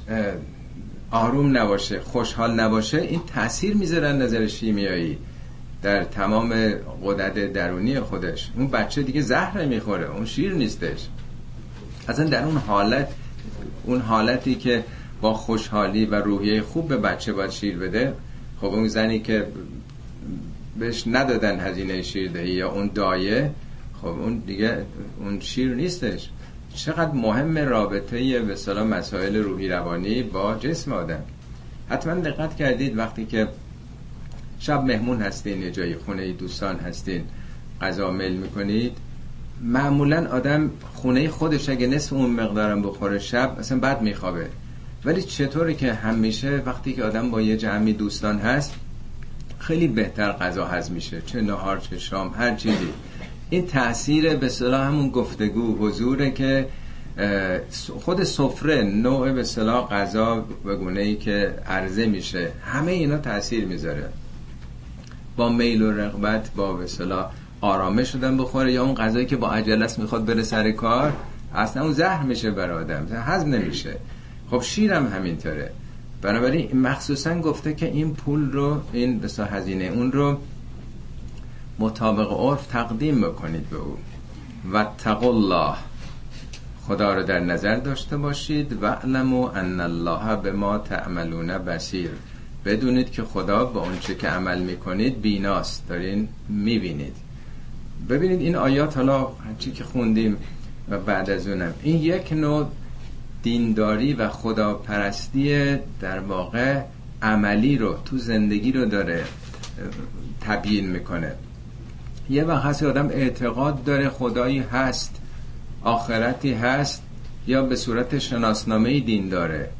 آروم نباشه خوشحال نباشه این تاثیر می‌ذاره نظر شیمیایی. در تمام قدرت درونی خودش. اون بچه دیگه زهر می‌خوره اون شیر نیستش. اصلا در اون حالت اون حالتی که با خوشحالی و روحیه خوب به بچه باید شیر بده خب اون زنی که بهش ندادن هزینه شیردهی یا اون دایه خب اون دیگه اون شیر نیستش. چقدر مهم رابطه به مسائل روحی روانی با جسم آدم. حتما دقت کردید وقتی که شب مهمون هستین یه جای خونه دوستان هستین غذا میل می‌کنید. معمولا آدم خونه خودش اگه نصف اون مقدارم بخوره شب اصلا بد میخوابه. ولی چطوری که همیشه وقتی که آدم با یه جمعی دوستان هست خیلی بهتر غذا هضم میشه. چه نهار چه شام هر چیزی. این تاثیر به صلاح همون گفتگو حضوره که خود سفره نوع به صلاح غذا و گونه ای که عرضه میشه. همه اینا تاثیر می‌ذاره. با میل و رغبت با صلاح آرامش شدن بخوره یا اون غذایی که با عجلس می‌خواد بره سر کار اصلا اون زهر میشه برای آدم هضم نمیشه. خب شیرم همینطوره. بنابراین مخصوصا گفته که این پول رو این بسا هزینه اون رو مطابق عرف تقدیم بکنید به او. و الله. خدا رو در نظر داشته باشید. و علمو ان الله به ما تعملون بسیر بدونید که خدا با اونچه که عمل می‌کنید بیناست. دارین می‌بینید. ببینید این آیات حالا چی که خوندیم و بعد از اونم. این یک نوع دینداری و خداپرستی در واقع عملی رو تو زندگی رو داره تبیین می‌کنه. یه وقت هست آدم اعتقاد داره خدایی هست آخرتی هست یا به صورت شناسنامه دین داره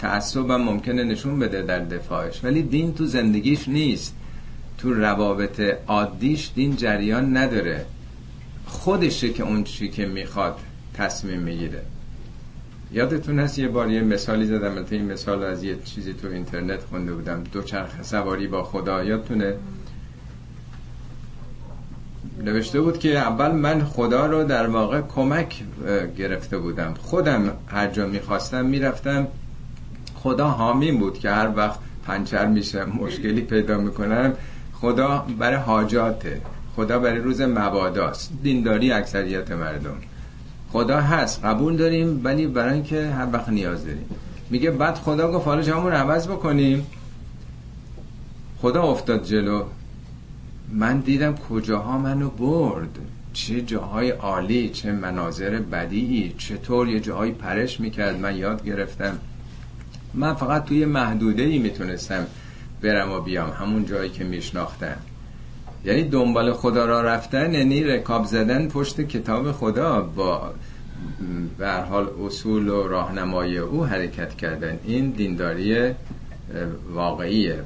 تعصب هم ممکنه نشون بده در دفاعش. ولی دین تو زندگیش نیست. تو روابط عادیش دین جریان نداره. خودشه که اون چی که می‌خواد تصمیم می‌گیره. یادتون هست یه بار یه مثالی زدم من این مثال از یه چیزی تو اینترنت خونده بودم. دو چرخ سواری با خدا یادتونه؟ نوشته بود که اول من خدا رو در واقع کمک گرفته بودم. خودم هر جا می‌خواستم می‌رفتم. خدا حامیم بود که هر وقت پنچر میشه مشکلی پیدا می‌کنم خدا برای حاجاته. خدا برای روز مباداست. دینداری اکثریت مردم. خدا هست. قبول داریم ولی برای اینکه هر وقت نیاز داریم. میگه بعد خدا گفت حالا جامون عوض بکنیم. خدا افتاد جلو. من دیدم کجاها منو برد. چه جاهای عالی چه مناظر بدیعی چطور یه جاهای پرش می‌کرد. من یاد گرفتم. من فقط توی محدوده ای می‌تونستم برم و بیام. همون جایی که میشناختم یعنی دنبال خدا را رفتن یعنی رکاب زدن پشت کتاب خدا با به حال اصول و راهنمای او حرکت کردن. این دینداری واقعیه.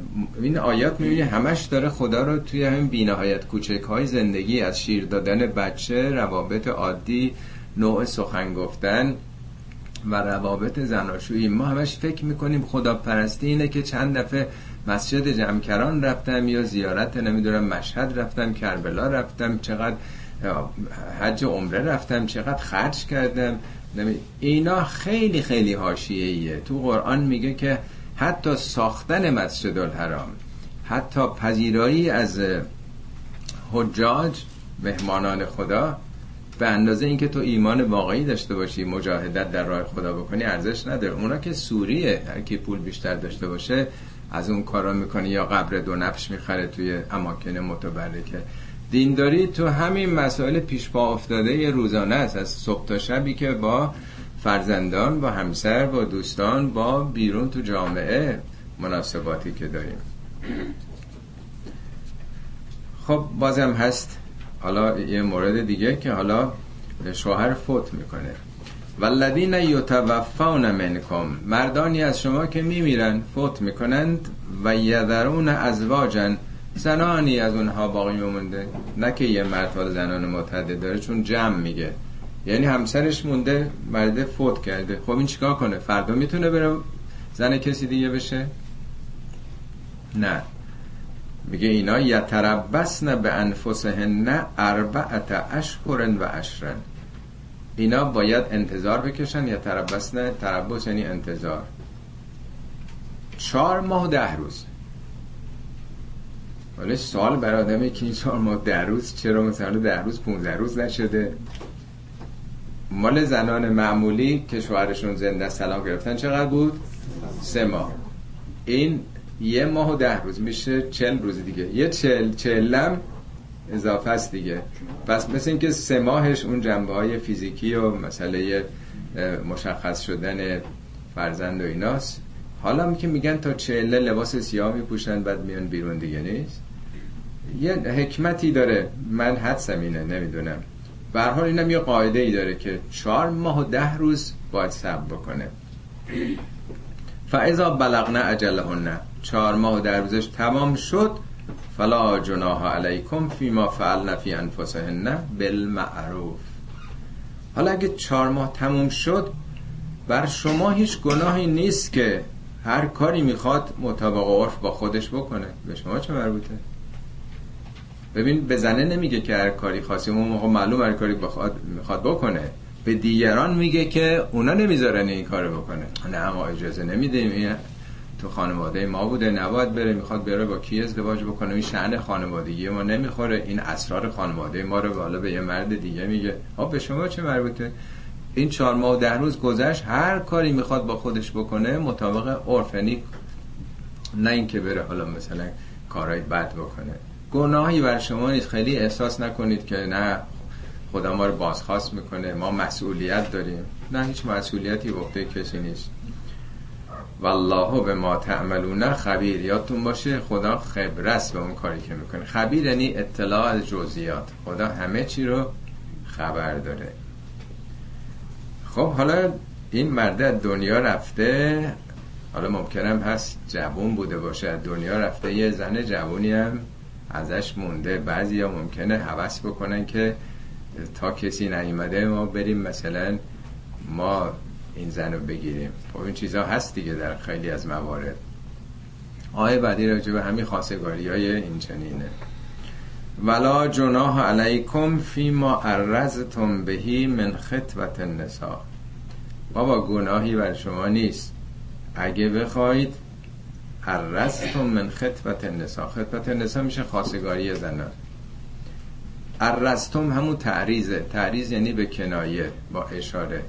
این آیات می‌بینی همش داره خدا رو توی همین بینهایت کوچک های زندگی از شیر دادن بچه روابط عادی نوع سخن گفتن و روابط زناشویی. ما همش فکر می‌کنیم خدا پرستی اینه که چند دفعه مسجد جمکران رفتم یا زیارت نمی‌دونم مشهد رفتم کربلا رفتم چقدر حج عمره رفتم چقدر خرج کردم. اینا خیلی خیلی حاشیه‌ایه. تو قرآن میگه که حتی ساختن مسجد الحرام حتی پذیرایی از حجاج مهمانان خدا به اندازه اینکه تو ایمان واقعی داشته باشی مجاهدت در راه خدا بکنی ارزش نداره. اونا که سوریه هر کی پول بیشتر داشته باشه از اون کارا می‌کنه یا قبر دو نفش می‌خره توی اماکن متبرکه. دینداری تو همین مسائل پیش پا افتاده روزانه است. از صبح تا شبی که با فرزندان با همسر با دوستان با بیرون تو جامعه مناسباتی که داریم. خب بازم هست. حالا یه مورد دیگه که حالا شوهر فوت می‌کنه. والذین یتوفون منکم مردانی از شما که میمیرن فوت می‌کنند و یذرون ازواجن زنانی از اونها باقی مونده نه که یه مرد زنان متعدد داره چون جمع میگه. یعنی همسرش مونده مرد فوت کرده. خب این چیکار کنه؟ فردا می‌تونه بره زن کسی دیگه بشه؟ نه. میگه اینا یتربسن به انفسهن اربعت اشهر و اشرن اینا باید انتظار بکشن یا تربسن تربس یعنی انتظار. چهار ماه ده روز. ولی سال برای آدمی که این چهار ماه ده روز چرا مثلا ده روز پونزه روز نشده؟ مال زنان معمولی که شوهرشون زنده سلام گرفتن چقدر بود؟ سه ماه. این یه ماه و ده روز. میشه چل روز دیگه. یه چل چلم اضافه است دیگه. پس مثل اینکه سه ماهش اون جنبه های فیزیکی و مسئله مشخص شدن فرزند و ایناست. حالا که میگن تا چله لباس سیاه میپوشن بعد میان بیرون دیگه نیست. یه حکمتی داره. من حدسم اینه نمی‌دونم. به حال اینم یه قاعده ای داره که چهار ماه و ده روز باید صبر بکنه. فعضا بلغنا اجلهن چهار ماه و ده روزش تمام شد فلا جناح علیکم فیما فعلن فی انفسهن بالمعروف. حالا اگه چهار ماه تموم شد بر شما هیچ گناهی نیست که هر کاری می‌خواد مطابق عرف با خودش بکنه. به شما چه مربوطه؟ ببین به زنه نمیگه که هر کاری خاصی اون موقع معلوم هر کاری بخواد می‌خواد بکنه. به دیگران میگه که اونا نمی‌ذارن این کارو بکنه. نه ما اجازه نمیدیم. تو خانواده ما بوده. نباید بره می‌خواد بره با کی ازدواج بکنه؟ این شأن خانوادگی ما نمی‌خوره. این اسرار خانواده ما رو بالا به یه مرد دیگه میگه. آب به شما چه مربوطه؟ این چهار ماه و ده روز گذشت هر کاری می‌خواد با خودش بکنه مطابق عرف. یعنی نه اینکه بره حالا مثلا کارهای بد بکنه. گناهی بر شما نیست. خیلی احساس نکنید که نه خدا ما رو بازخواست می‌کنه. ما مسئولیت داریم. نه هیچ مسئولیتی به کسی نیست. والله به ما تعملون خبیر. یادتون باشه خدا خبرست به اون کاری که می‌کنه. خبیر یعنی اطلاع از جزئیات. خدا همه چی رو خبر داره. خب حالا این مرد از دنیا رفته حالا ممکنم هست جوون بوده باشه. دنیا رفته یه زن جوونی هم ازش مونده. بعضی ها ممکنه حوث بکنن که تا کسی نیومده ما بریم مثلا ما این زن رو بگیریم. خب این چیزها هست دیگه در خیلی از موارد. آیه بعدی راجع به همین خواستگاری های این چنینه. ولا جناح علیکم فیما ارزتم بهی من خطبت النساء. بابا گناهی بر شما نیست. اگه بخواید ارزتم من خطبت النساء. خطبت النساء میشه خواستگاری زنان. ارزتم همون تعریزه تعریز یعنی به کنایه با اشاره.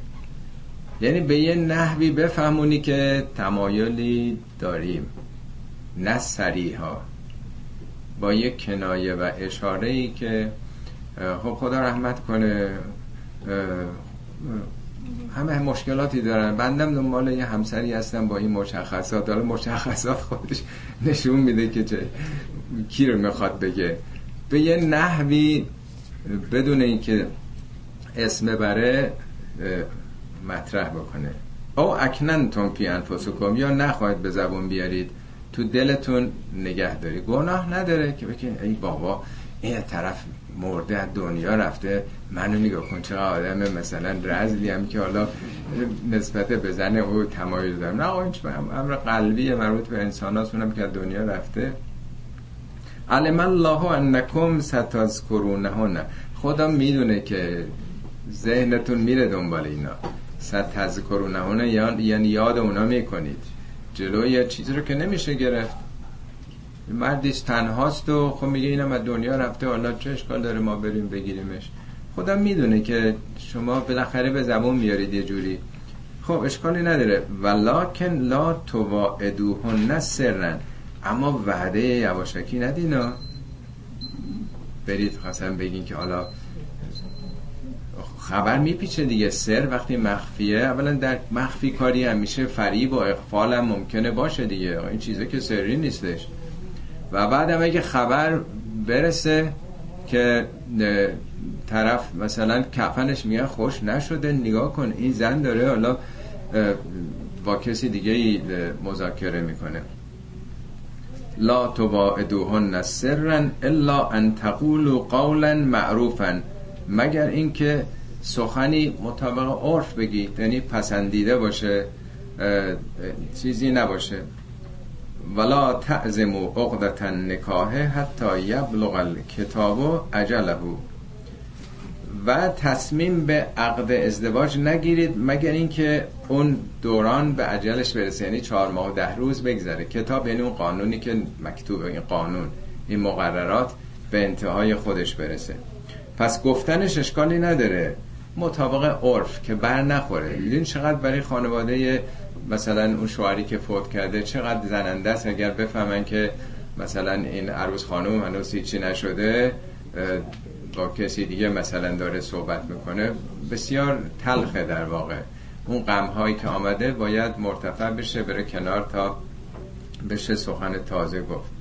یعنی به یه نحوی بفهمونی که تمایلی داریم. نه سریحا با یک کنایه و اشاره ای که خب خدا رحمت کنه همه مشکلاتی دارن. بندم دنبال یه همسری هستم با این مشخصات. داره مشخصات خودش نشون میده که چه کی رو می‌خواد بگه. به یه نحوی بدون اینکه اسم بره مطرح بکنه. او اکننتون فی انفسکم یا نخواهید به زبون بیارید تو دلتون نگه داری گناه نداره که بگه ای بابا این طرف مرده از دنیا رفته. منو نگاه کن چه آدم مثلا رزلی هم که حالا نسبت به زن او تمایل دارم. نه این امر قلبی مربوط به انسان هاست که دنیا رفته. علم الله انکم ستذکرونهن. خدا می‌دونه که ذهنتون میره دنبال اینا. ستذکرونهن یعنی یاد اونا می‌کنید. جلوی چیزی رو که نمیشه گرفت. مردیش تنهاست و خب میگه اینم از دنیا رفته حالا چه اشکال داره ما بریم بگیریمش. خدا می‌دونه که شما بالاخره به زبون میارید یه جوری. خب اشکالی نداره. ولکن لا تواعدوهن سرن. اما وعده یواشکی ندینا. برید خواستم بگین که حالا خبر میپیچه دیگه. سر وقتی مخفیه اولا در مخفی کاری هم میشه فریب و اقفال هم ممکنه باشه دیگه. این چیزه که سری نیستش. و بعد هم اگه خبر برسه که طرف مثلا کفنش میگه خوش نشده نگاه کن این زن داره حالا با کسی دیگه مذاکره می‌کنه. لا تواعدوهن سرا الا ان تقولوا قولا معروفا. مگر اینکه سخنی مطابق عرف بگی یعنی پسندیده باشه چیزی نباشه. ولا تعزمو عقدت نکاهه حتی یبلغ الکتاب اجله و تصمیم به عقد ازدواج نگیرید مگر اینکه اون دوران به عجلش برسه یعنی چهار ماه و ده روز بگذره. کتاب یعنی اون قانونی که مکتوبه این قانون این مقررات به انتهای خودش برسه. پس گفتنش اشکالی نداره. مطابق عرف که بر نخوره. این چقدر برای خانواده مثلا اون شوهری که فوت کرده چقدر زننده است اگر بفهمن که مثلا این عروس خانم هنوز هیچی نشده با کسی دیگه مثلا داره صحبت می‌کنه بسیار تلخه در واقع. اون غم هایی که آمده باید مرتفع بشه بره کنار تا بشه سخن تازه گفت.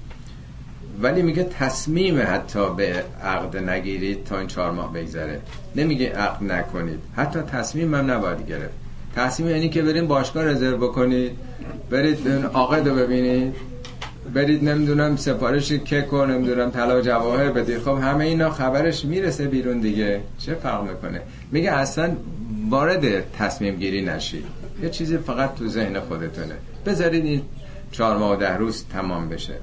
ولی میگه تصمیم حتی به عقد نگیرید تا این چهار ماه بگذره. نمیگه عقد نکنید. حتی تصمیم هم نباید گرفت. تصمیم یعنی که بریم باشگاه رزرو بکنید برید عقد رو ببینید برید نمی‌دونم سفارش کک و نمی‌دونم طلا جواهر بدید. خب همه اینا خبرش می‌رسه بیرون دیگه. چه فرق می‌کنه؟ میگه اصلا وارد تصمیم گیری نشید. یه چیزی فقط تو ذهن خودتونه. بذارید این چهار ماه و ده روز تمام بشه.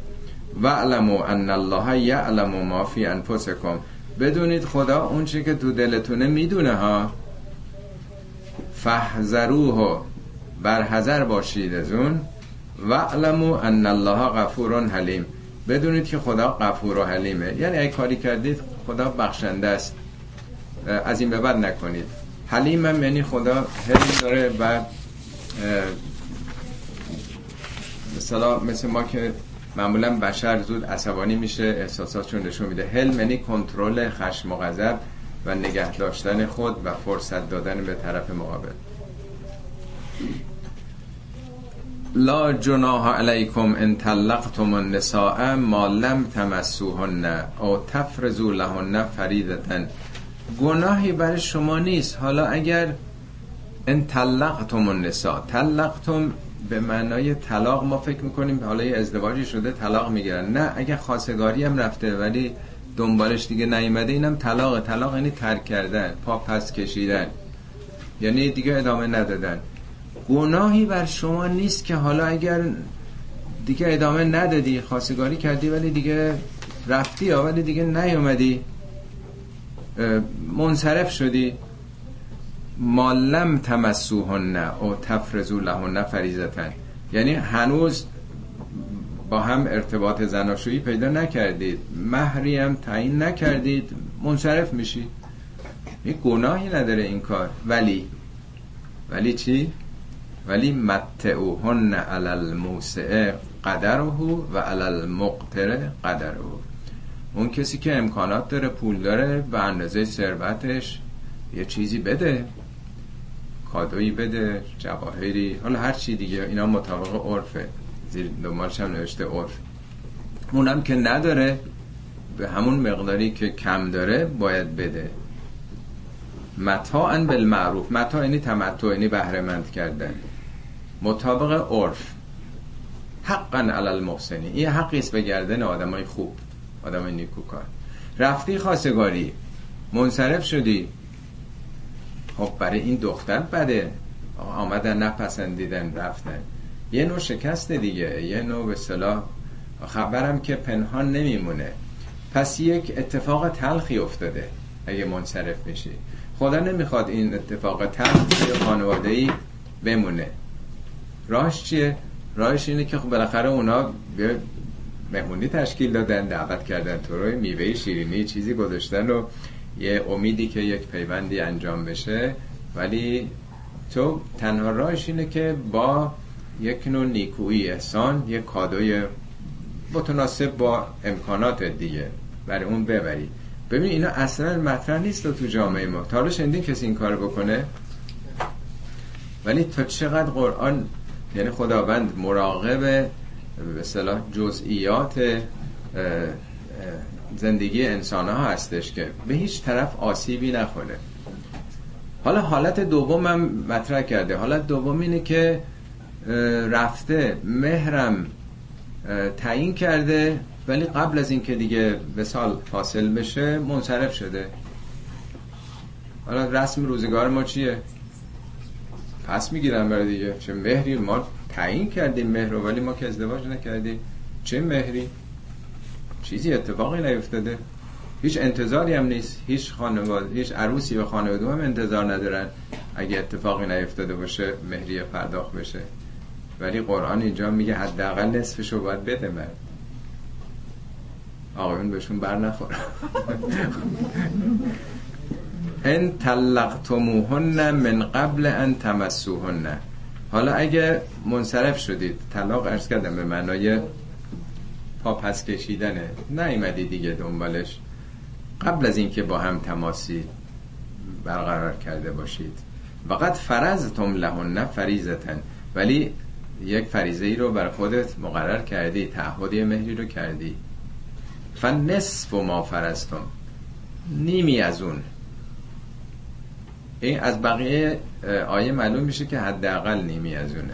و علمو ان الله یعلم ما فی انفسکم. بدونید خدا اون چی که تو دلتونه می‌دونه ها. فحذروه بر حذر باشید از اون. و علمو ان الله غفور حلیم. بدونید که خدا غفور و حلیمه. یعنی ای کاری کردید خدا بخشنده است. از این به بعد نکنید. حلیم هم یعنی خدا حلم داره و مثلا مثل ما که معمولا بشر زود عصبانی میشه احساساتشون نشون میده. حلم یعنی کنترل خشم و غضب و نگه داشتن خود و فرصت دادن به طرف مقابل. لا جناح علیکم ان طلقتم النساء ما لم تمسوهن او تفرزوا لهن فریدتا گناهی برای شما نیست. حالا اگر ان طلقتم النساء طلقتم به معنای طلاق ما فکر می‌کنیم حالا یه ازدواجی شده طلاق می‌گیرن. نه اگر خواستگاری هم رفته ولی دنبالش دیگه نیومده اینم طلاق. طلاق یعنی ترک کردن پا پس کشیدن. یعنی دیگه ادامه ندادن. گناهی بر شما نیست که حالا اگر دیگه ادامه ندادی خواستگاری کردی ولی دیگه رفتی ولی دیگه نیومدی منصرف شدی. مالم تمسوهن او تفرزو لهن فریزتن یعنی هنوز با هم ارتباط زناشویی پیدا نکردید. مهری هم تعیین نکردید. منصرف میشی. این گناهی نداره این کار. ولی ولی چی؟ ولی متعوهن علی الموسع قدره و علی المقتر قدره. اون کسی که امکانات داره پول داره به اندازه ثروتش یه چیزی بده. کادویی بده جواهری حالا هر چی دیگه اینا مطابق عرفه. زیر دنبالش هم نوشته عرف. اونم که نداره به همون مقداری که کم داره باید بده. متاعا بالمعروف. متاع یعنی تمتع یعنی بهره مند کردن. مطابق عرف. حقا علی المحسنی. این حقی است به گردن آدمای خوب آدمای نیکوکار. رفتی خواستگاری. منصرف شدی. خب برای این دختر بده. آمدن نپسندیدن رفتن. یه نوع شکست دیگه یه نوع به صلاح خبرم که پنهان نمیمونه. پس یک اتفاق تلخی افتاده اگه منصرف میشی. خدا نمی‌خواد این اتفاق تلخ توی خانواده ای بمونه. راهش چیه؟ راهش اینه که خب بالاخره اونا به مهمونی تشکیل دادن دعوت کردن تو روی میوه شیرینی چیزی گذاشتن و یه امیدی که یک پیوندی انجام بشه. ولی تو تنها راهش اینه که با یک نوع نیکویی احسان یک کادوی متناسب با امکانات دیگه برای اون ببری. ببین اینا اصلا مطرح نیست تو جامعه ما. تا شنیدین کسی این کار بکنه؟ ولی تا چقدر قرآن یعنی خداوند مراقب به صلاح جزئیات زندگی انسان ها هستش که به هیچ طرف آسیبی نخوره. حالا حالت دوم هم مطرح کرده. حالت دوم اینه که رفته مهرم تعیین کرده ولی قبل از اینکه دیگه به سال فاصل بشه منصرف شده. حالا رسم روزگار ما چیه؟ پس می‌گیرن برای دیگه. چه مهری؟ ما تعیین کردیم مهر ولی ما که ازدواج نکردیم. چه مهری؟ چیزی اتفاقی نیفتاده. هیچ انتظاری هم نیست. هیچ خانواده هیچ عروسی و خانواده هم انتظار ندارن اگه اتفاقی نیفتاده باشه مهری پرداخت بشه. ولی قرآن اینجا میگه حداقل نصفشو باید بده من. آقایون بهشون بر نخور [laughs] ان طلقتموهن من قبل ان تمسوهن. حالا اگه منصرف شدید طلاق ارز کردم به معنای پا پس کشیدنه. نیومدی دیگه دنبالش. قبل از اینکه با هم تماسی برقرار کرده باشید. وقت فرزتم لهن فریزتن ولی یک فریزه ای رو بر خودت مقرر کردی تعهدی مهری رو کردی. فنصف ما فرستم نیمی از اون. این از بقیه آیه معلوم میشه که حداقل نیمی از اونه.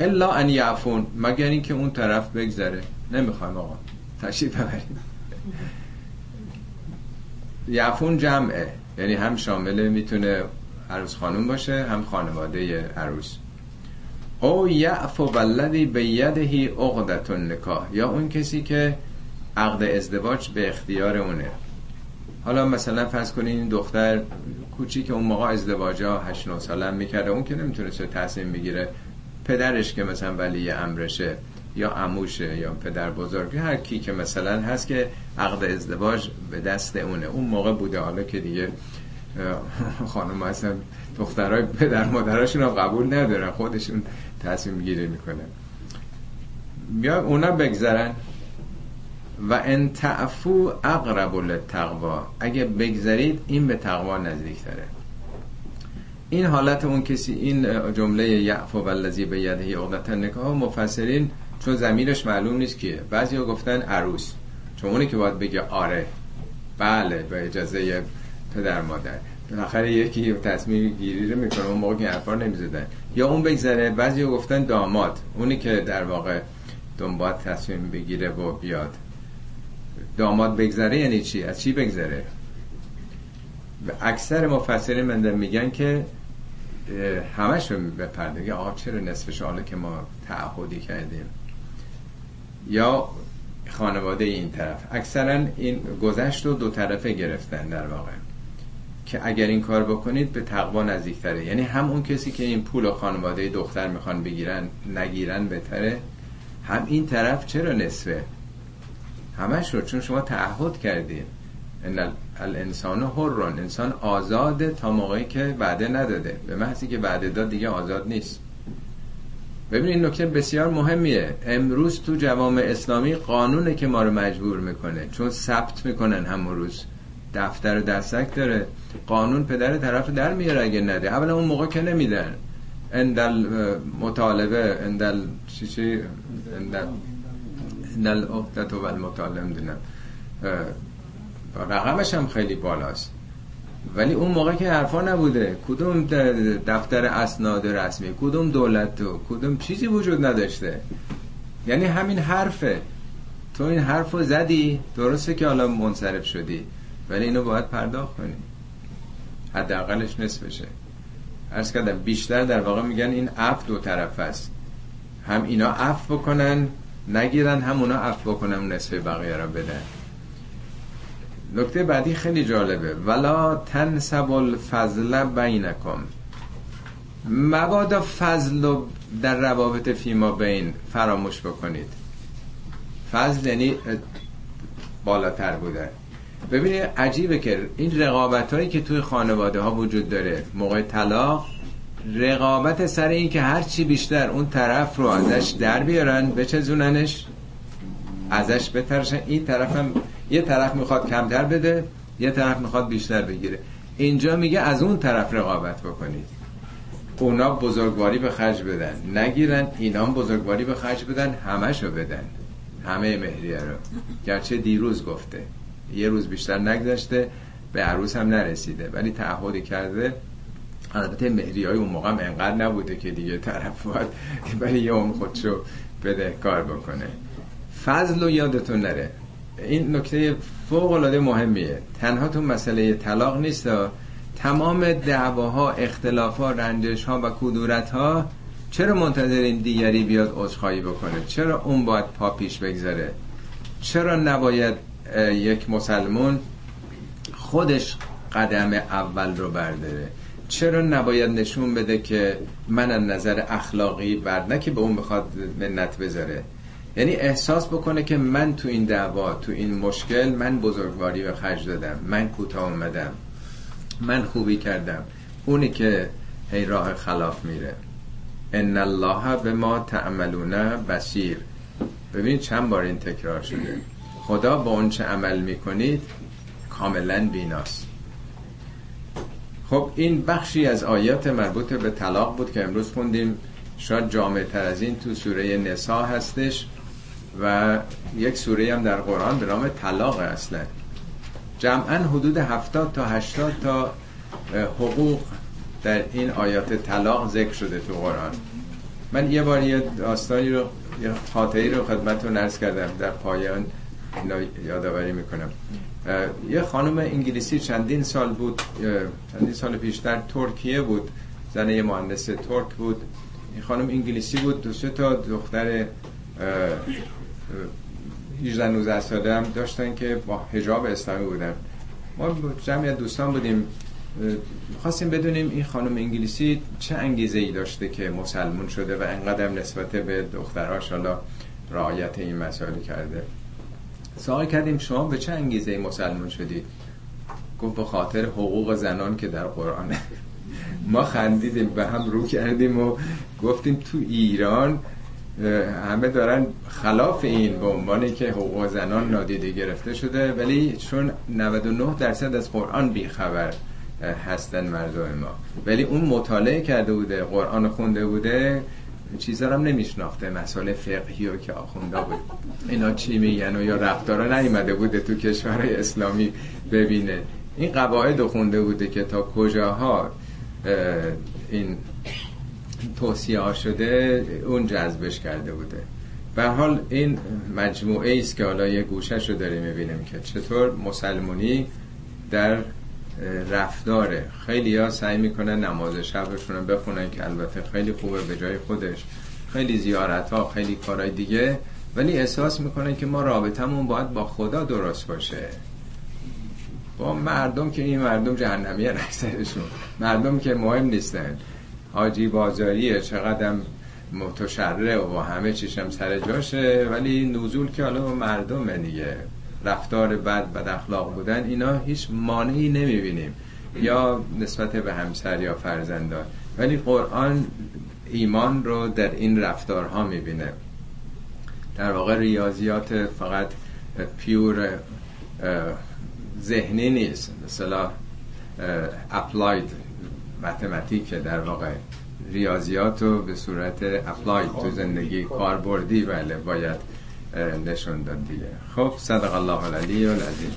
الا ان یعفون مگر اینکه اون طرف بگذره. نمی‌خوایم آقا. تشریف ببریم یعفون جمعه. یعنی هم شامل می‌تونه عروس خانوم باشه هم خانواده عروس. او یعفو بلدی به یدهی عقدت نکاح یا اون کسی که عقد ازدواج به اختیار اونه. حالا مثلا فرض کنین این دختر که اون موقع ازدواج ها 8 9 ساله می‌کرده. اون که نمی‌تونه چه تصمیم بگیره پدرش که مثلا ولی امرشه یا عموشه یا پدر بزرگ هر کی که مثلا هست که عقد ازدواج به دست اونه. اون موقع بوده. حالا که دیگه خانم اصلا دخترای پدر مادراشون رو قبول ندارن. خودشون تصمیم گیری می‌کنن. بیا اونا بگذرن. و ان تعفو اقرب للتقوا اگه بگذرید این به تقوا نزدیک داره این حالت اون کسی این جمله یعفو والذی به یده عقدت نکاح مفسرین چون زمیرش معلوم نیست کیه. بعضی ها گفتن عروس. چون اونی که باید بگه آره. بله به اجازه پدر مادر. بالاخره یکی تصمیم گیری رو می‌کنه اون موقع که حرفا نمی‌زدن. یا اون بگذره بعضی گفتن داماد. اونی که در واقع دنبال تصمیم بگیره و بیاد. داماد بگذره یعنی چی؟ از چی بگذره؟ و اکثر مفسرین من میگن که همش رو بپرده. آقا چرا نصفش؟ حالا که ما تعهدی کردیم. یا خانواده این طرف. اکثرا این گذشت رو دو طرفه گرفتن در واقع. که اگر این کار بکنید به تقوا نزدیکتره. یعنی هم اون کسی که این پول و خانواده دختر می‌خوان بگیرن نگیرن بهتره. هم این طرف چرا نصفه؟ همش رو. چون شما تعهد کردید ان الانسان حرون انسان آزاده تا موقعی که وعده نداده. به محضی که وعده داد دیگه آزاد نیست. ببینید این نکته بسیار مهمیه امروز تو جوامع اسلامی قانونه که ما رو مجبور می‌کنه چون ثبت می‌کنن همون روز دفتر دستک داره قانون پدر طرف در میاره اگه نده اولا اون موقع که نمیدن اندل مطالبه اندل چی چی اندل اندل و المطالبه می‌دونم رقمش هم خیلی بالاست ولی اون موقع که حرفا نبوده. کدوم دفتر اسناد رسمی؟ کدوم دولت تو؟ کدوم چیزی وجود نداشته؟ یعنی همین حرفه. تو این حرف رو زدی. درسته که حالا منصرف شدی. ولی اینو باید پرداخت کنی. حداقلش نصفشه عرض کردم بیشتر در واقع میگن این عفو دو طرف است. هم اینا عفو بکنن نگیرن هم اونا عفو بکنن نصف بقیه رو بدن. نکته بعدی خیلی جالبه. ولا تنسوا الفضل بینکم مبادا فضل در روابط فیما بین فراموش بکنید. فضل یعنی بالاتر بوده ببینید عجیبه که این رقابت هایی که توی خانواده ها وجود داره موقع طلاق رقابت سر این که هرچی بیشتر اون طرف رو ازش در بیارن بچزوننش ازش بترشن این طرف هم یه طرف می‌خواد کمتر بده یه طرف می‌خواد بیشتر بگیره. اینجا میگه از اون طرف رقابت بکنید. اونا بزرگواری به خرج بدن. نگیرن اینا بزرگواری به خرج بدن همشو بدن. همه مهریه رو. گرچه دیروز گفته. یه روز بیشتر نگذشته به عروس هم نرسیده. ولی تعهدی کرده. البته مهری های اون موقع هم انقدر نبوده که دیگه طرف باید [laughs] ولی یه اون خودشو بده کار بکنه. فضل و یادتون نره. این نکته فوق العاده مهمیه. تنها تو مسئله طلاق نیست. تمام دعواها اختلافها رنجش ها و کدورت ها چرا منتظرین دیگری بیاد عذرخواهی بکنه؟ چرا اون باید پا پیش بگذاره؟ چرا نباید یک مسلمون خودش قدم اول رو برداره؟ چرا نباید نشون بده که من از نظر اخلاقی بر که به اون بخواد منت بذاره. یعنی احساس بکنه که من تو این دعوا تو این مشکل من بزرگواری به خرج دادم من کوتاه اومدم من خوبی کردم. اونی که هی راه خلاف میره. ان الله به ما تعملون بسیر ببینید چند بار این تکرار شده. خدا با اون چه عمل می‌کنید کاملا بیناست. خب این بخشی از آیات مربوط به طلاق بود که امروز خوندیم. شاید جامعه تر از این تو سوره نسا هستش. و یک سوره هم در قرآن به نام طلاق اصلا جمعا حدود 70 تا 80 تا حقوق در این آیات طلاق ذکر شده تو قرآن. من یه بار یه داستانی رو یه خاطری رو خدمتتون نرس کردم. در پایان اینا یادآوری می‌کنم. یه خانم انگلیسی چندین سال بود چندین سال پیش در ترکیه بود. زن یه مهندس ترک بود. این خانم انگلیسی بود. دو سه تا دختر 18 19 ساله هم داشتن که با حجاب اسلامی بودن. ما جمعی دوستان بودیم خواستیم بدونیم این خانم انگلیسی چه انگیزه ای داشته که مسلمون شده و انقدر نسبت به دختراش حالا رعایت این مسائل کرده. سوال کردیم شما به چه انگیزه ای مسلمون شدید گفت به خاطر حقوق زنان که در قرآنه ما خندیدیم به هم رو کردیم و گفتیم تو ایران همه دارن خلاف این به عنوانی که حقوق زنان نادیده گرفته شده ولی چون 99 درصد از قرآن بیخبر هستن مردم ما. ولی اون مطالعه کرده بوده قرآن خونده بوده چیزا هم نمیشناخته مسائل فقهی و که آخونده بود. اینا چی میگن؟ و یا رفتارا نیومده بوده تو کشورهای اسلامی ببینه. این قواعد خونده بوده که تا کجاها این توصیه ها شده اون جذبش کرده بوده. به حال این مجموعه است که حالا یه گوشش رو داریم می‌بینیم که چطور مسلمونی در رفتاره خیلی ها سعی می‌کنن نماز شبشون رو بخونن که البته خیلی خوبه به جای خودش. خیلی زیارت ها خیلی کارهای دیگه. ولی احساس می‌کنن که ما رابطمون باید با خدا درست باشه. با مردم که این مردم جهنمی اکثرشون مردم که مهم نیستن. حاجی بازاریه چقدر متشرع و همه چیشم سر جاشه ولی نزول که حالا مردم دیگه. رفتار بد بد اخلاق بودن اینا هیچ مانعی نمی‌بینیم. یا نسبت به همسر یا فرزندان ولی قرآن ایمان رو در این رفتارها می‌بینه. در واقع ریاضیات فقط pure ذهنی نیست. مثلا applied mathematic در واقع ریاضیات رو به صورت applied تو زندگی کاربردی بله باید نشون داد خب صدق الله العلی و العظیم.